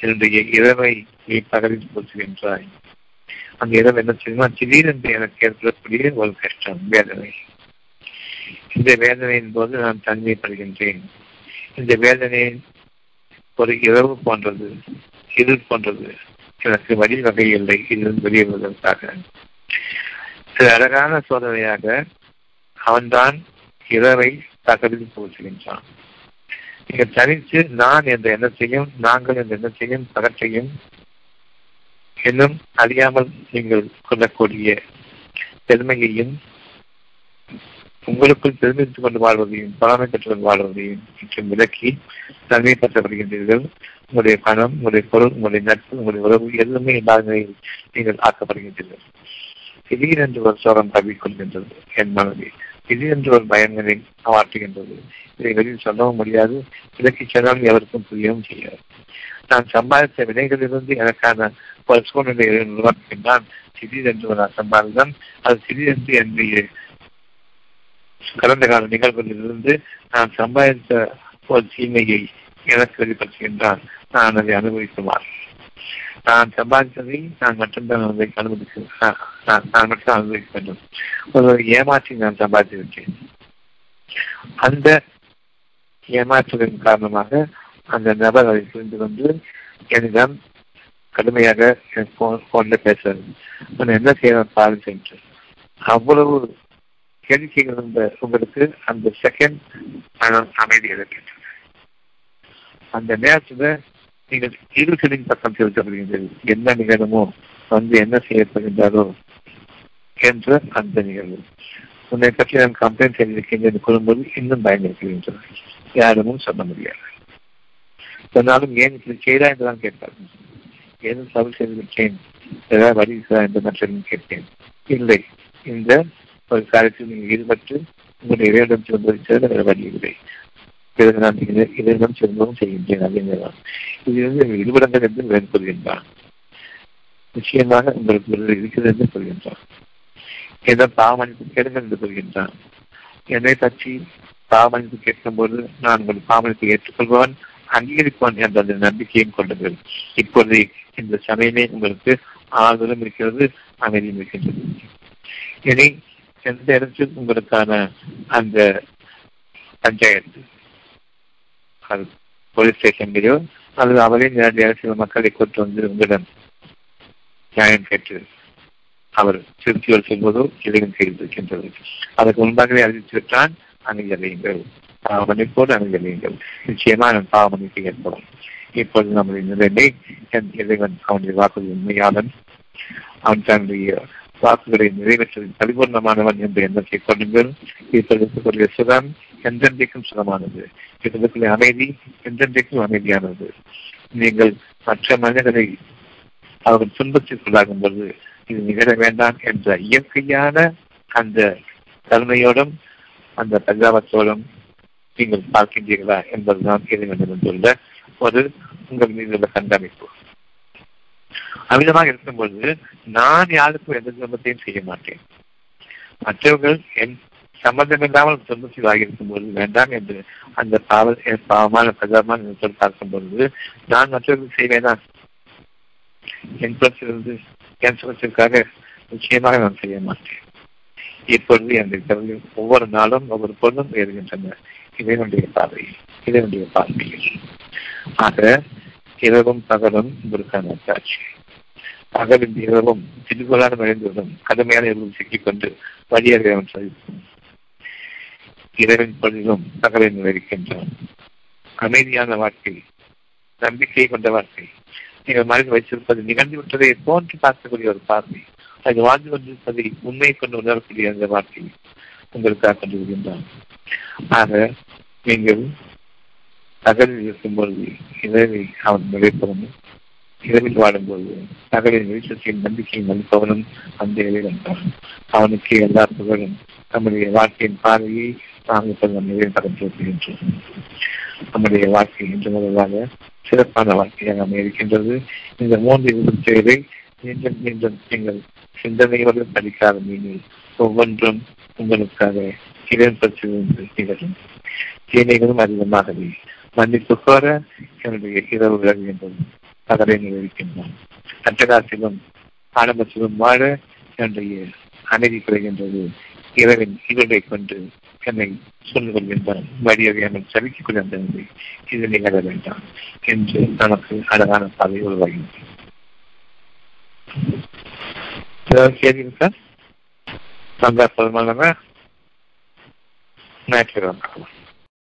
என்னுடைய இரவை நீ பகலில் போற்றுகின்றாய். அந்த இரவு என்ன செய்யுமா? திடீரென்று எனக்கு ஏற்படக்கூடிய ஒரு கஷ்டம் வேதனை. இந்த வேதனையின் போது நான் தனிமைப்படுகின்றேன். இந்த வேதனை ஒரு இரவு போன்றது இருள் போன்றது. எனக்கு வழி வகை இல்லை இதிலிருந்து வெளியேறுவதற்காக. சில அழகான சோதனையாக அவன்தான் இரவை தகவல் போற்றுகின்றான். நீங்கள் தனித்து நான் என்ற எண்ணத்தையும் நாங்கள் என்ற எண்ணத்தையும் பகற்றையும் இன்னும் அறியாமல் நீங்கள் கொள்ளக்கூடிய பெருமையையும் உங்களுக்குள் பெருமித்துக் கொண்டு வாழ்வதையும் பழமை பெற்றுக் வாழ்வதையும் மற்றும் விலக்கி தன்மை பெற்றப்படுகின்றீர்கள். உங்களுடைய பணம் உங்களுடைய பொருள் உங்களுடைய நட்பு உங்களுடைய உறவு எதுவுமே இல்லாத நீங்கள் ஆக்கப்படுகின்றீர்கள். திடீரென்று ஒரு சோகம் தவிக்கொள்கின்றது என் மனதில் திடீரென்று ஒரு பயன்களை மாற்றுகின்றது இதை வெளியில் சொல்லவும் முடியாது. விலக்கி சொன்னாலும் எவருக்கும் புரியவும் செய்யாது. நான் சம்பாதித்த விலைகளிலிருந்து எனக்கான ஒரு சூழ்நிலையை உருவாக்குகின்றான் திடீரென்று ஒரு அசம்பாவிதம். அது திடீரென்று என்னுடைய கடந்த கால நிகழ்வுகளிலிருந்து நான் சம்பாதித்த ஒரு தீமையை எனக்கு வெளிப்படுத்துகின்றான் நான் அதை அனுபவிக்குமாறு. நான் சம்பாதித்ததை நான் மட்டும்தான் அதை அனுமதிக்க நான் மட்டும் அனுபவிக்க வேண்டும். ஒரு ஏமாற்றி நான் சம்பாதித்திருக்கேன் அந்த ஏமாற்றுவதன் காரணமாக அந்த நபர் அதை புரிந்து கொண்டு என்னிடம் கடுமையாக போன்ல பேசுறது நான் என்ன செய்யணும் பாரு என்று. அவ்வளவு கேள்விகள் உங்களுக்கு அந்த செகண்ட் அமைதி இருக்கின்றது அந்த நேரத்துல நீங்கள் இருகளின் பக்கம் செலுத்தப்படுகின்றீர்கள் என்ன நிகழுமோ வந்து என்ன செய்யப்படுகின்றாரோ என்ற அந்த நிகழ்வு. உன்னை பற்றி நான் கம்ப்ளைண்ட் செய்திருக்கின்றேன் கூறும்போது இன்னும் பயந்திருக்கின்றன யாருமும் சொல்ல முடியாது. சொன்னாலும் ஏன் இப்படி செய்தா என்றுதான் கேட்பார்கள் ஏதும் தவறு செய்திருக்கேன் ஏதாவது வழி என்று மற்றவர்கள் கேட்பேன். இல்லை. இந்த ஒரு காரியத்தில் நீங்கள் ஈடுபட்டு உங்களுடைய இறைவனம் திரும்பவை வேறு வழி இல்லை. பிறகு நான் செய்கின்றேன் அப்படிங்கிறான் இது வந்து என்று வேறு நிச்சயமாக உங்களுக்கு இருக்கிறது என்று சொல்கின்றான். ஏதோ பாவமளிப்பு கேளுங்கள் என்று சொல்கின்றான். என்னை பற்றி பாவமளிப்பு கேட்கும்போது நான் உங்கள் பாவமணிப்பை ஏற்றுக்கொள்பவன் அங்கீகரிப்பான் என்ற அந்த நம்பிக்கையும் கொண்டது. இப்போது இந்த சமயமே உங்களுக்கு ஆறுதலும் இருக்கிறது அமைதியும் இருக்கின்றது. இனி எந்த இடத்தில் உங்களுக்கான அந்த பஞ்சாயத்து? போலீஸ் ஸ்டேஷன்லையோ அல்லது அவரே நேரடியாக சில மக்களை கொண்டு வந்து உங்களிடம் நியாயம் கேட்டு அவர் திருப்தியோடு செல்வதோ இதையும் செய்திருக்கின்றது அதற்கு முன்பாகவே அறிவித்து விட்டான் அணியலையுங்கள். பாவமன்னிப்போடு அணியலையுங்கள். நிச்சயமா நான் பாவமன்னிப்பு ஏற்படும். இப்பொழுது நம்முடைய நிலைமை என் இறைவன் அவனுடைய வாக்குறுதி உண்மையாளன் அவன் தன்னுடைய வாக்குகளை நிறைவேற்றுவதில் பரிபூர்ணமானவன் என்ற எண்ணத்தை கொள்ளுங்கள். இப்போது இருக்கக்கூடிய சுகம் சுகமானது. இருக்கக்கூடிய அமைதி என்றென்றைக்கும் அமைதியானது. நீங்கள் மற்ற மனிதர்களை அவர்கள் துன்பத்திற்குள்ளாகும் பொழுது இது நிகழ வேண்டாம் என்ற இயற்கையான அந்த தன்மையோடும் அந்த பஞ்சாபத்தோடும் நீங்கள் பார்க்கின்றீர்களா என்பதுதான் இறைவனிடமுள்ள ஒரு உங்கள் மீது உள்ள கண்டமைப்பு அமிதமாக இருக்கும்பொழுது நான் யாருக்கும் எந்த துன்பத்தையும் செய்ய மாட்டேன். மற்றவர்கள் என் சம்பந்தமில்லாமல் துன்பத்தில் ஆகியிருக்கும் பொழுது வேண்டாம் என்று அந்த பாவ பாவமான பிரதமான சொல் பார்க்கும் பொழுது நான் மற்றவர்கள் செய்வேனா? என் புலத்திலிருந்து என் சுகத்திற்காக நிச்சயமாக நான் செய்ய மாட்டேன். இப்பொழுது அந்த கடலில் ஒவ்வொரு நாளும் ஒவ்வொரு பொருளும் ஏறுகின்றன இதனுடைய பார்வை இதனுடைய பார்வையில் ஆக இரவும் பகலும் உங்களுக்கான காட்சி பகலும் இரவும் திருக்குறான நுழைந்துவிடும் கடுமையான இரவும் சிக்கிக்கொண்டு வழியறியவன் சதிக்கும் இரவின் பொழுதும் பகலை நிறைவேற்கின்றான் அமைதியான வாழ்க்கை நம்பிக்கை கொண்ட வாழ்க்கை. நீங்கள் மனதில் வைத்திருப்பது நிகழ்ந்து விட்டதை போன்று பார்க்கக்கூடிய ஒரு பார்வை. அது வாழ்ந்து கொண்டிருப்பதை உண்மை கொண்டு உணரக்கூடிய அந்த வாழ்க்கை உங்களுக்காக கொண்டு விடுகின்றான். ஆக நீங்கள் பகலில் இருக்கும்போது இரவில் அவன் நிறைப்பவனும் இரவில் வாடும்போது நகரின் வெளிச்சத்தையும் நம்பிக்கையும் அளிப்பவனும் அந்த இறைவன் என்றான் அவனுக்கு எல்லா புகழும் நம்முடைய வாழ்க்கையின் பார்வையை நாம் இப்போது நம் இறைவன் நம்முடைய வாழ்க்கை இன்று முதலாக சிறப்பான வாழ்க்கையாக அமையிருக்கின்றது இந்த மூன்று விதம் செயலை மீண்டும் மீண்டும் நீங்கள் சிந்தனையோடு படிக்காத மீனில் ஒவ்வொன்றும் உங்களுக்காக இடம் பற்றிருந்து நிகழும். தீமைகளும் அதிகமாகவே மன்னிப்பு கோர என்னுடைய இரவு விலகுகின்றது அதனை நிறைவேற்கின்றான் அட்டகாசிலும் ஆடம்பத்திலும் வாழ என்னுடைய அமைதி குறைகின்றது. இரவின் இருளை கொண்டு என்னை சொல்லிக் கொள்கின்றான் வடிவகையான சலித்துக் கொள்கின்றது இது நிகழ வேண்டாம் என்று நமக்கு அழகான பாதை உருவாகின்றது. ஏதாவது கேள்வி சார் சந்தர்ப்பமாக ஞாயிற்றுக்கிழமை